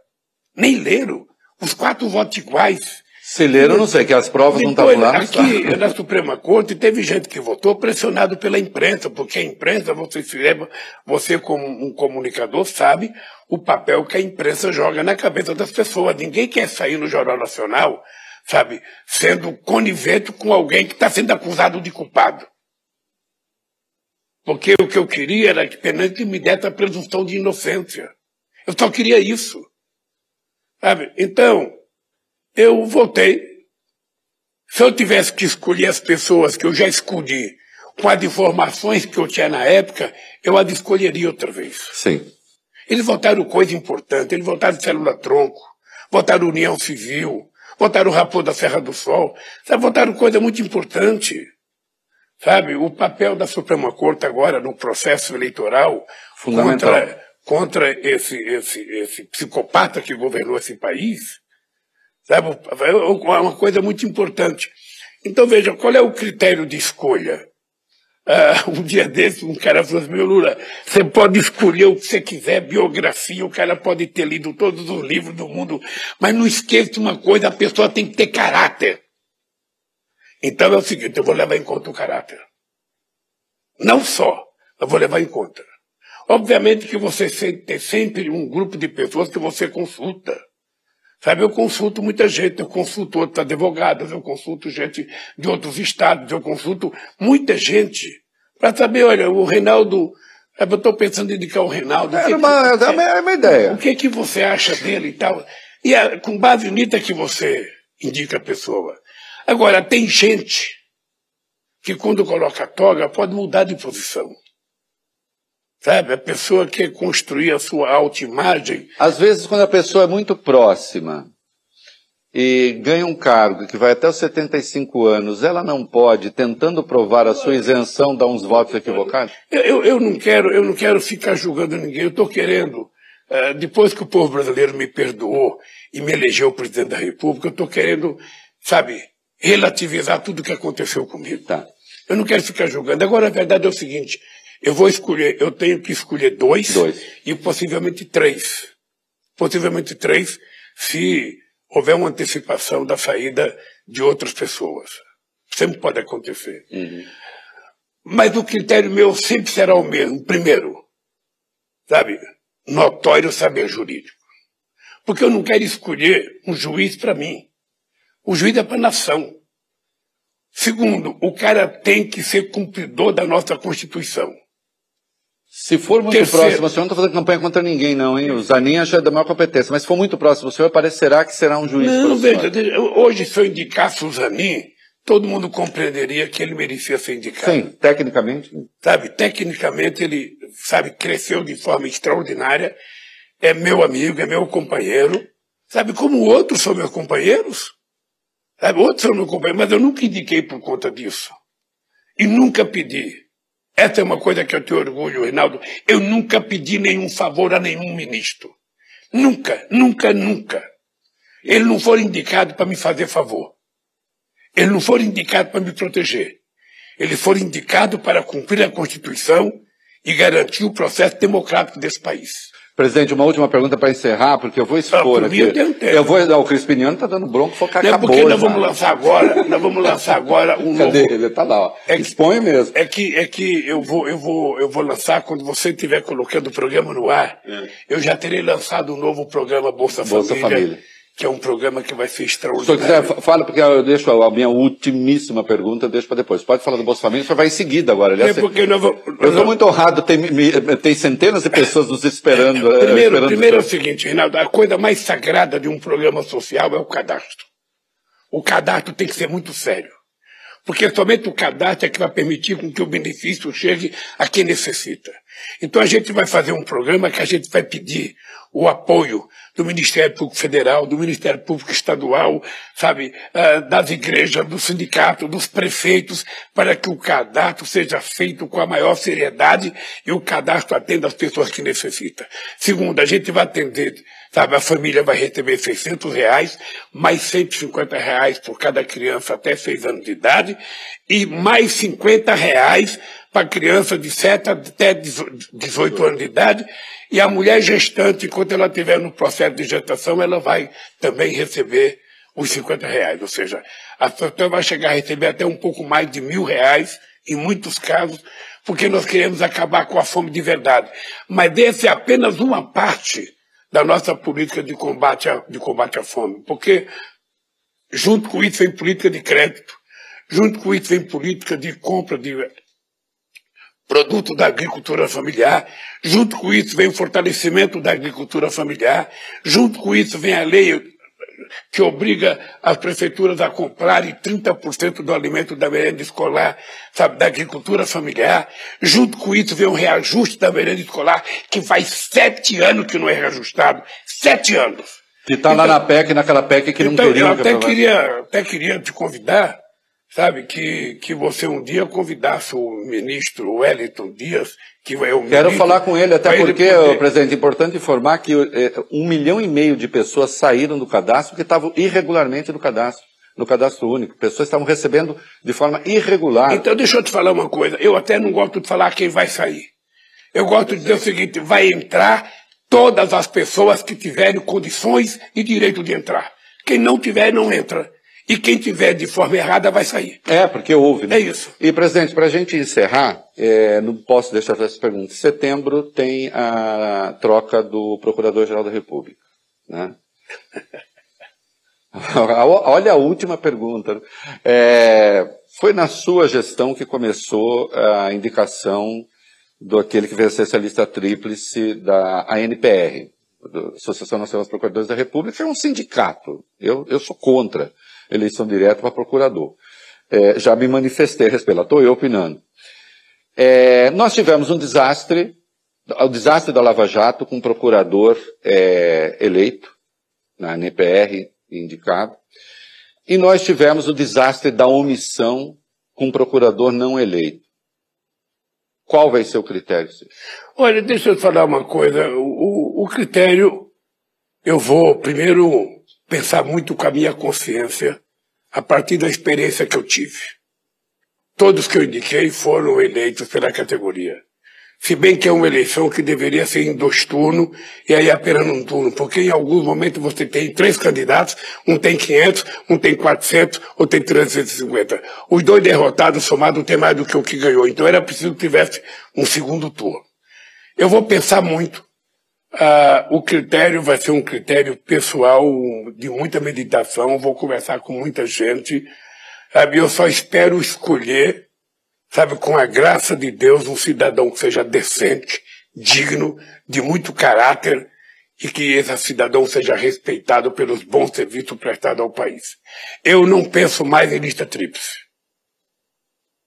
Nem leram. Os quatro votos iguais. Se leram, não sei, que as provas Depois, não estavam lá. Aqui na Suprema Corte teve gente que votou pressionado pela imprensa, porque a imprensa, você se lembra, você como um comunicador sabe o papel que a imprensa joga na cabeça das pessoas. Ninguém quer sair no Jornal Nacional, sabe, sendo conivente com alguém que está sendo acusado de culpado. Porque o que eu queria era que Penante me desse a presunção de inocência. Eu só queria isso. Sabe? Então, eu votei. Se eu tivesse que escolher as pessoas que eu já escolhi com as informações que eu tinha na época, eu as escolheria outra vez. Sim. Eles votaram coisa importante, eles votaram célula-tronco, votaram União Civil, votaram Rapor da Serra do Sol, sabe, votaram coisa muito importante. Sabe, o papel da Suprema Corte agora no processo eleitoral contra, contra esse, esse, esse psicopata que governou esse país, sabe, é uma coisa muito importante. Então veja, qual é o critério de escolha? Ah, um dia desse, um cara falou assim, meu Lula, você pode escolher o que você quiser, biografia, o cara pode ter lido todos os livros do mundo, mas não esqueça uma coisa, a pessoa tem que ter caráter. Então é o seguinte, eu vou levar em conta o caráter. Não só, eu vou levar em conta. Obviamente que você tem sempre um grupo de pessoas que você consulta. Sabe, eu consulto muita gente, eu consulto outros advogados, eu consulto gente de outros estados, eu consulto muita gente para saber, olha, o Reinaldo, eu estou pensando em indicar o Reinaldo. Era é uma, é uma, é uma ideia. O que que você acha dele e tal? E é com base nisso é que você indica a pessoa. Agora, tem gente que quando coloca a toga pode mudar de posição. Sabe? A pessoa quer construir a sua autoimagem. Às vezes, quando a pessoa é muito próxima e ganha um cargo que vai até os 75 anos, ela não pode, tentando provar a sua isenção, dar uns votos equivocados? Eu, eu, eu não quero, eu não quero ficar julgando ninguém. Eu estou querendo, uh, depois que o povo brasileiro me perdoou e me elegeu presidente da República, eu estou querendo, sabe, relativizar tudo o que aconteceu comigo. Tá. Eu não quero ficar julgando. Agora, a verdade é o seguinte: eu vou escolher, eu tenho que escolher dois, dois. e possivelmente três. Possivelmente três, se houver uma antecipação da saída de outras pessoas. Sempre pode acontecer. Uhum. Mas o critério meu sempre será o mesmo. Primeiro, sabe, notório saber jurídico. Porque eu não quero escolher um juiz para mim. O juiz é para a nação. Segundo, o cara tem que ser cumpridor da nossa Constituição. Se for muito Terceiro. próximo, o senhor não está fazendo campanha contra ninguém, não, hein? O Zanin acha da maior competência, mas se for muito próximo, o senhor parecerá que será um juiz. Não, veja, hoje, se eu indicasse o Zanin, todo mundo compreenderia que ele merecia ser indicado. Sim, tecnicamente. Sabe, tecnicamente ele, sabe, cresceu de forma extraordinária, é meu amigo, é meu companheiro. Sabe, como outros são meus companheiros? Sabe, outros são meus companheiros, mas eu nunca indiquei por conta disso. E nunca pedi. Essa é uma coisa que eu tenho orgulho, Reinaldo. Eu nunca pedi nenhum favor a nenhum ministro. Nunca, nunca, nunca. Ele não foi indicado para me fazer favor. Ele não foi indicado para me proteger. Ele foi indicado para cumprir a Constituição e garantir o processo democrático desse país. Presidente, uma última pergunta para encerrar, porque eu vou expor ah, aqui. Eu, eu vou, não, o Crispiniano está dando bronco, foi que não, acabou. Porque nós vamos lançar agora, nós vamos lançar agora um Cadê novo. ele? Está lá, ó. É que, Expõe mesmo. É que, é que eu vou, eu vou, eu vou lançar quando você estiver colocando o programa no ar. É. Eu já terei lançado um novo programa Bolsa, Bolsa Família. Família que é um programa que vai ser Se extraordinário. senhor quiser, fala, porque eu deixo a minha ultimíssima pergunta, deixo para depois. Pode falar do Bolsa Família, senhor vai em seguida agora. Aliás, É porque nós vamos- eu estou muito honrado, tem, tem centenas de pessoas nos esperando. eh, Primeiro, esperando primeiro é o seguinte, Reinaldo, a coisa mais sagrada de um programa social é o cadastro. O cadastro tem que ser muito sério. Porque somente o cadastro é que vai permitir com que o benefício chegue a quem necessita. Então a gente vai fazer um programa que a gente vai pedir o apoio do Ministério Público Federal, do Ministério Público Estadual, sabe, ah, das igrejas, do sindicato, dos prefeitos, para que o cadastro seja feito com a maior seriedade e o cadastro atenda as pessoas que necessitam. Segundo, a gente vai atender Sabe, a família vai receber 600 reais, mais 150 reais por cada criança até 6 anos de idade, e mais 50 reais para criança de 7 até 18 anos de idade, e a mulher gestante, enquanto ela estiver no processo de gestação, ela vai também receber os 50 reais. Ou seja, a pessoa vai chegar a receber até um pouco mais de mil reais, em muitos casos, porque nós queremos acabar com a fome de verdade. Mas essa é apenas uma parte da nossa política de combate de combate à fome. Porque, junto com isso, vem política de crédito, junto com isso, vem política de compra de produto da agricultura familiar, junto com isso vem o fortalecimento da agricultura familiar, junto com isso vem a lei que obriga as prefeituras a comprarem 30% do alimento da merenda escolar, sabe, da agricultura familiar. Junto com isso vem um reajuste da merenda escolar, que faz sete anos que não é reajustado. Sete anos. Que está então, lá na PEC, naquela PEC que não então, queria. Eu até queria, até queria te convidar, sabe, que, que você um dia convidasse o ministro Wellington Dias Quero falar com ele, até porque, ele presidente, é importante informar que é, um milhão e meio de pessoas saíram do cadastro porque estavam irregularmente no cadastro, no cadastro único. Pessoas estavam recebendo de forma irregular. Então, deixa eu te falar uma coisa. Eu até não gosto de falar quem vai sair. Eu gosto de dizer o seguinte: vai entrar todas as pessoas que tiverem condições e direito de entrar. Quem não tiver, não entra. E quem tiver de forma errada vai sair. É, porque houve. Né? É isso. E, presidente, para a gente encerrar, é, não posso deixar essa pergunta. Em setembro tem a troca do Procurador-Geral da República. Né? Olha a última pergunta. É, foi na sua gestão que começou a indicação do aquele que vencesse a lista tríplice da ANPR, Associação Nacional dos Procuradores da República, é um sindicato. Eu, eu sou contra eleição direta para procurador. É, já me manifestei a respeito, estou eu opinando. É, nós tivemos um desastre, o desastre da Lava Jato com um procurador é, eleito, na NPR indicado, e nós tivemos o desastre da omissão com um procurador não eleito. Qual vai ser o critério? Olha, deixa eu te falar uma coisa. O, o critério, eu vou primeiro pensar muito com a minha consciência a partir da experiência que eu tive. Todos que eu indiquei foram eleitos pela categoria. Se bem que é uma eleição que deveria ser em dois turnos, e aí apenas um turno, porque em alguns momentos você tem três candidatos, um tem 500, um tem 400, ou tem 350. Os dois derrotados somados tem mais do que o que ganhou, então era preciso que tivesse um segundo turno. Eu vou pensar muito ah, o critério vai ser um critério pessoal de muita meditação. Vou conversar com muita gente. Sabe? Eu só espero escolher, sabe, com a graça de Deus, um cidadão que seja decente, digno, de muito caráter e que esse cidadão seja respeitado pelos bons serviços prestados ao país. Eu não penso mais em lista tríplice.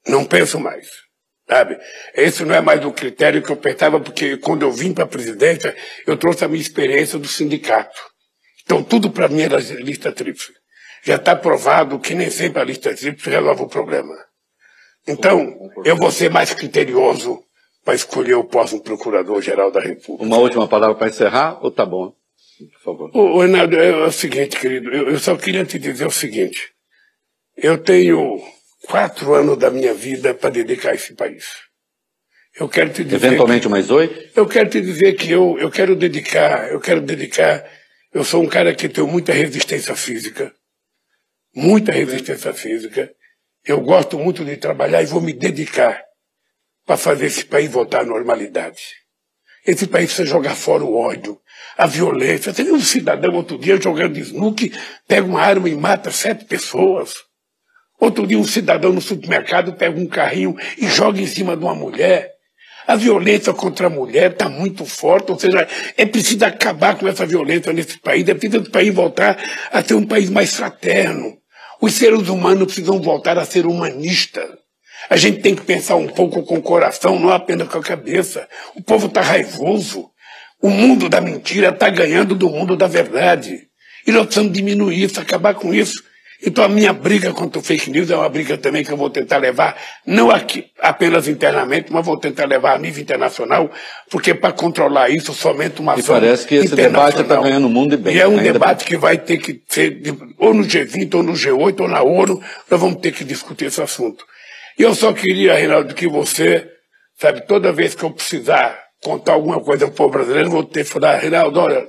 Não penso mais. Sabe? Esse não é mais o critério que eu pensava, porque quando eu vim para a presidência, eu trouxe a minha experiência do sindicato. Então, tudo para mim era lista tríplice. Já está provado que nem sempre a lista tríplice resolve o problema. Então, eu vou ser mais criterioso para escolher o próximo Procurador-Geral da República. Uma última palavra para encerrar, ou tá bom? Por favor. O, Renato, é, é o seguinte, querido, eu, eu só queria te dizer o seguinte. Eu tenho quatro anos da minha vida para dedicar a esse país. Eu quero te dizer. Eventualmente que, mais oito? Eu quero te dizer que eu, eu quero dedicar, eu quero dedicar. Eu sou um cara que tem muita resistência física. Muita resistência física. Eu gosto muito de trabalhar e vou me dedicar para fazer esse país voltar à normalidade. Esse país precisa jogar fora o ódio, a violência. Você viu um cidadão outro dia jogando snook, pega uma arma e mata sete pessoas. Outro dia um cidadão no supermercado pega um carrinho e joga em cima de uma mulher. A violência contra a mulher está muito forte, ou seja, é preciso acabar com essa violência nesse país, é preciso o país voltar a ser um país mais fraterno. Os seres humanos precisam voltar a ser humanistas. A gente tem que pensar um pouco com o coração, não apenas com a cabeça. O povo está raivoso. O mundo da mentira está ganhando do mundo da verdade. E nós precisamos diminuir isso, acabar com isso. Então a minha briga contra o fake news é uma briga também que eu vou tentar levar, não aqui apenas internamente, mas vou tentar levar a nível internacional, porque para controlar isso somente uma ação E parece que esse debate está ganhando o mundo e bem. E é um debate que vai ter que ser ou no G20, ou no G8, ou na ONU, nós vamos ter que discutir esse assunto. E eu só queria, Reinaldo, que você Sabe, toda vez que eu precisar contar alguma coisa para o povo brasileiro, vou ter que falar, Reinaldo, olha,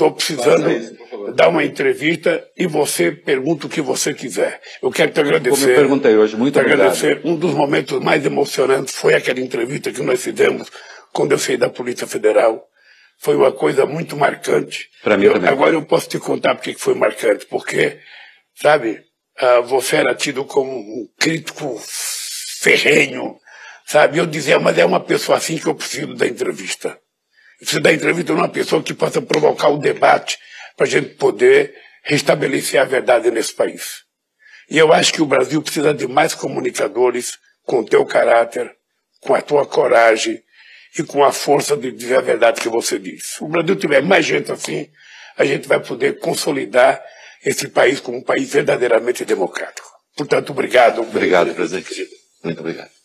estou precisando dar uma entrevista e você pergunta o que você quiser. Eu quero te agradecer. Como eu perguntei hoje, muito te obrigado. agradecer. Um dos momentos mais emocionantes foi aquela entrevista que nós fizemos quando eu saí da Polícia Federal. Foi uma coisa muito marcante. Para mim eu, também. Agora eu posso te contar porque foi marcante, porque, sabe, uh, você era tido como um crítico ferrenho, sabe? Eu dizia, mas é uma pessoa assim que eu preciso da entrevista. Preciso da entrevista de uma pessoa que possa provocar o um debate para a gente poder restabelecer a verdade nesse país. E eu acho que o Brasil precisa de mais comunicadores com o teu caráter, com a tua coragem e com a força de dizer a verdade que você diz. Se o Brasil tiver mais gente assim, a gente vai poder consolidar esse país como um país verdadeiramente democrático. Portanto, obrigado. Obrigado, presidente. Muito obrigado.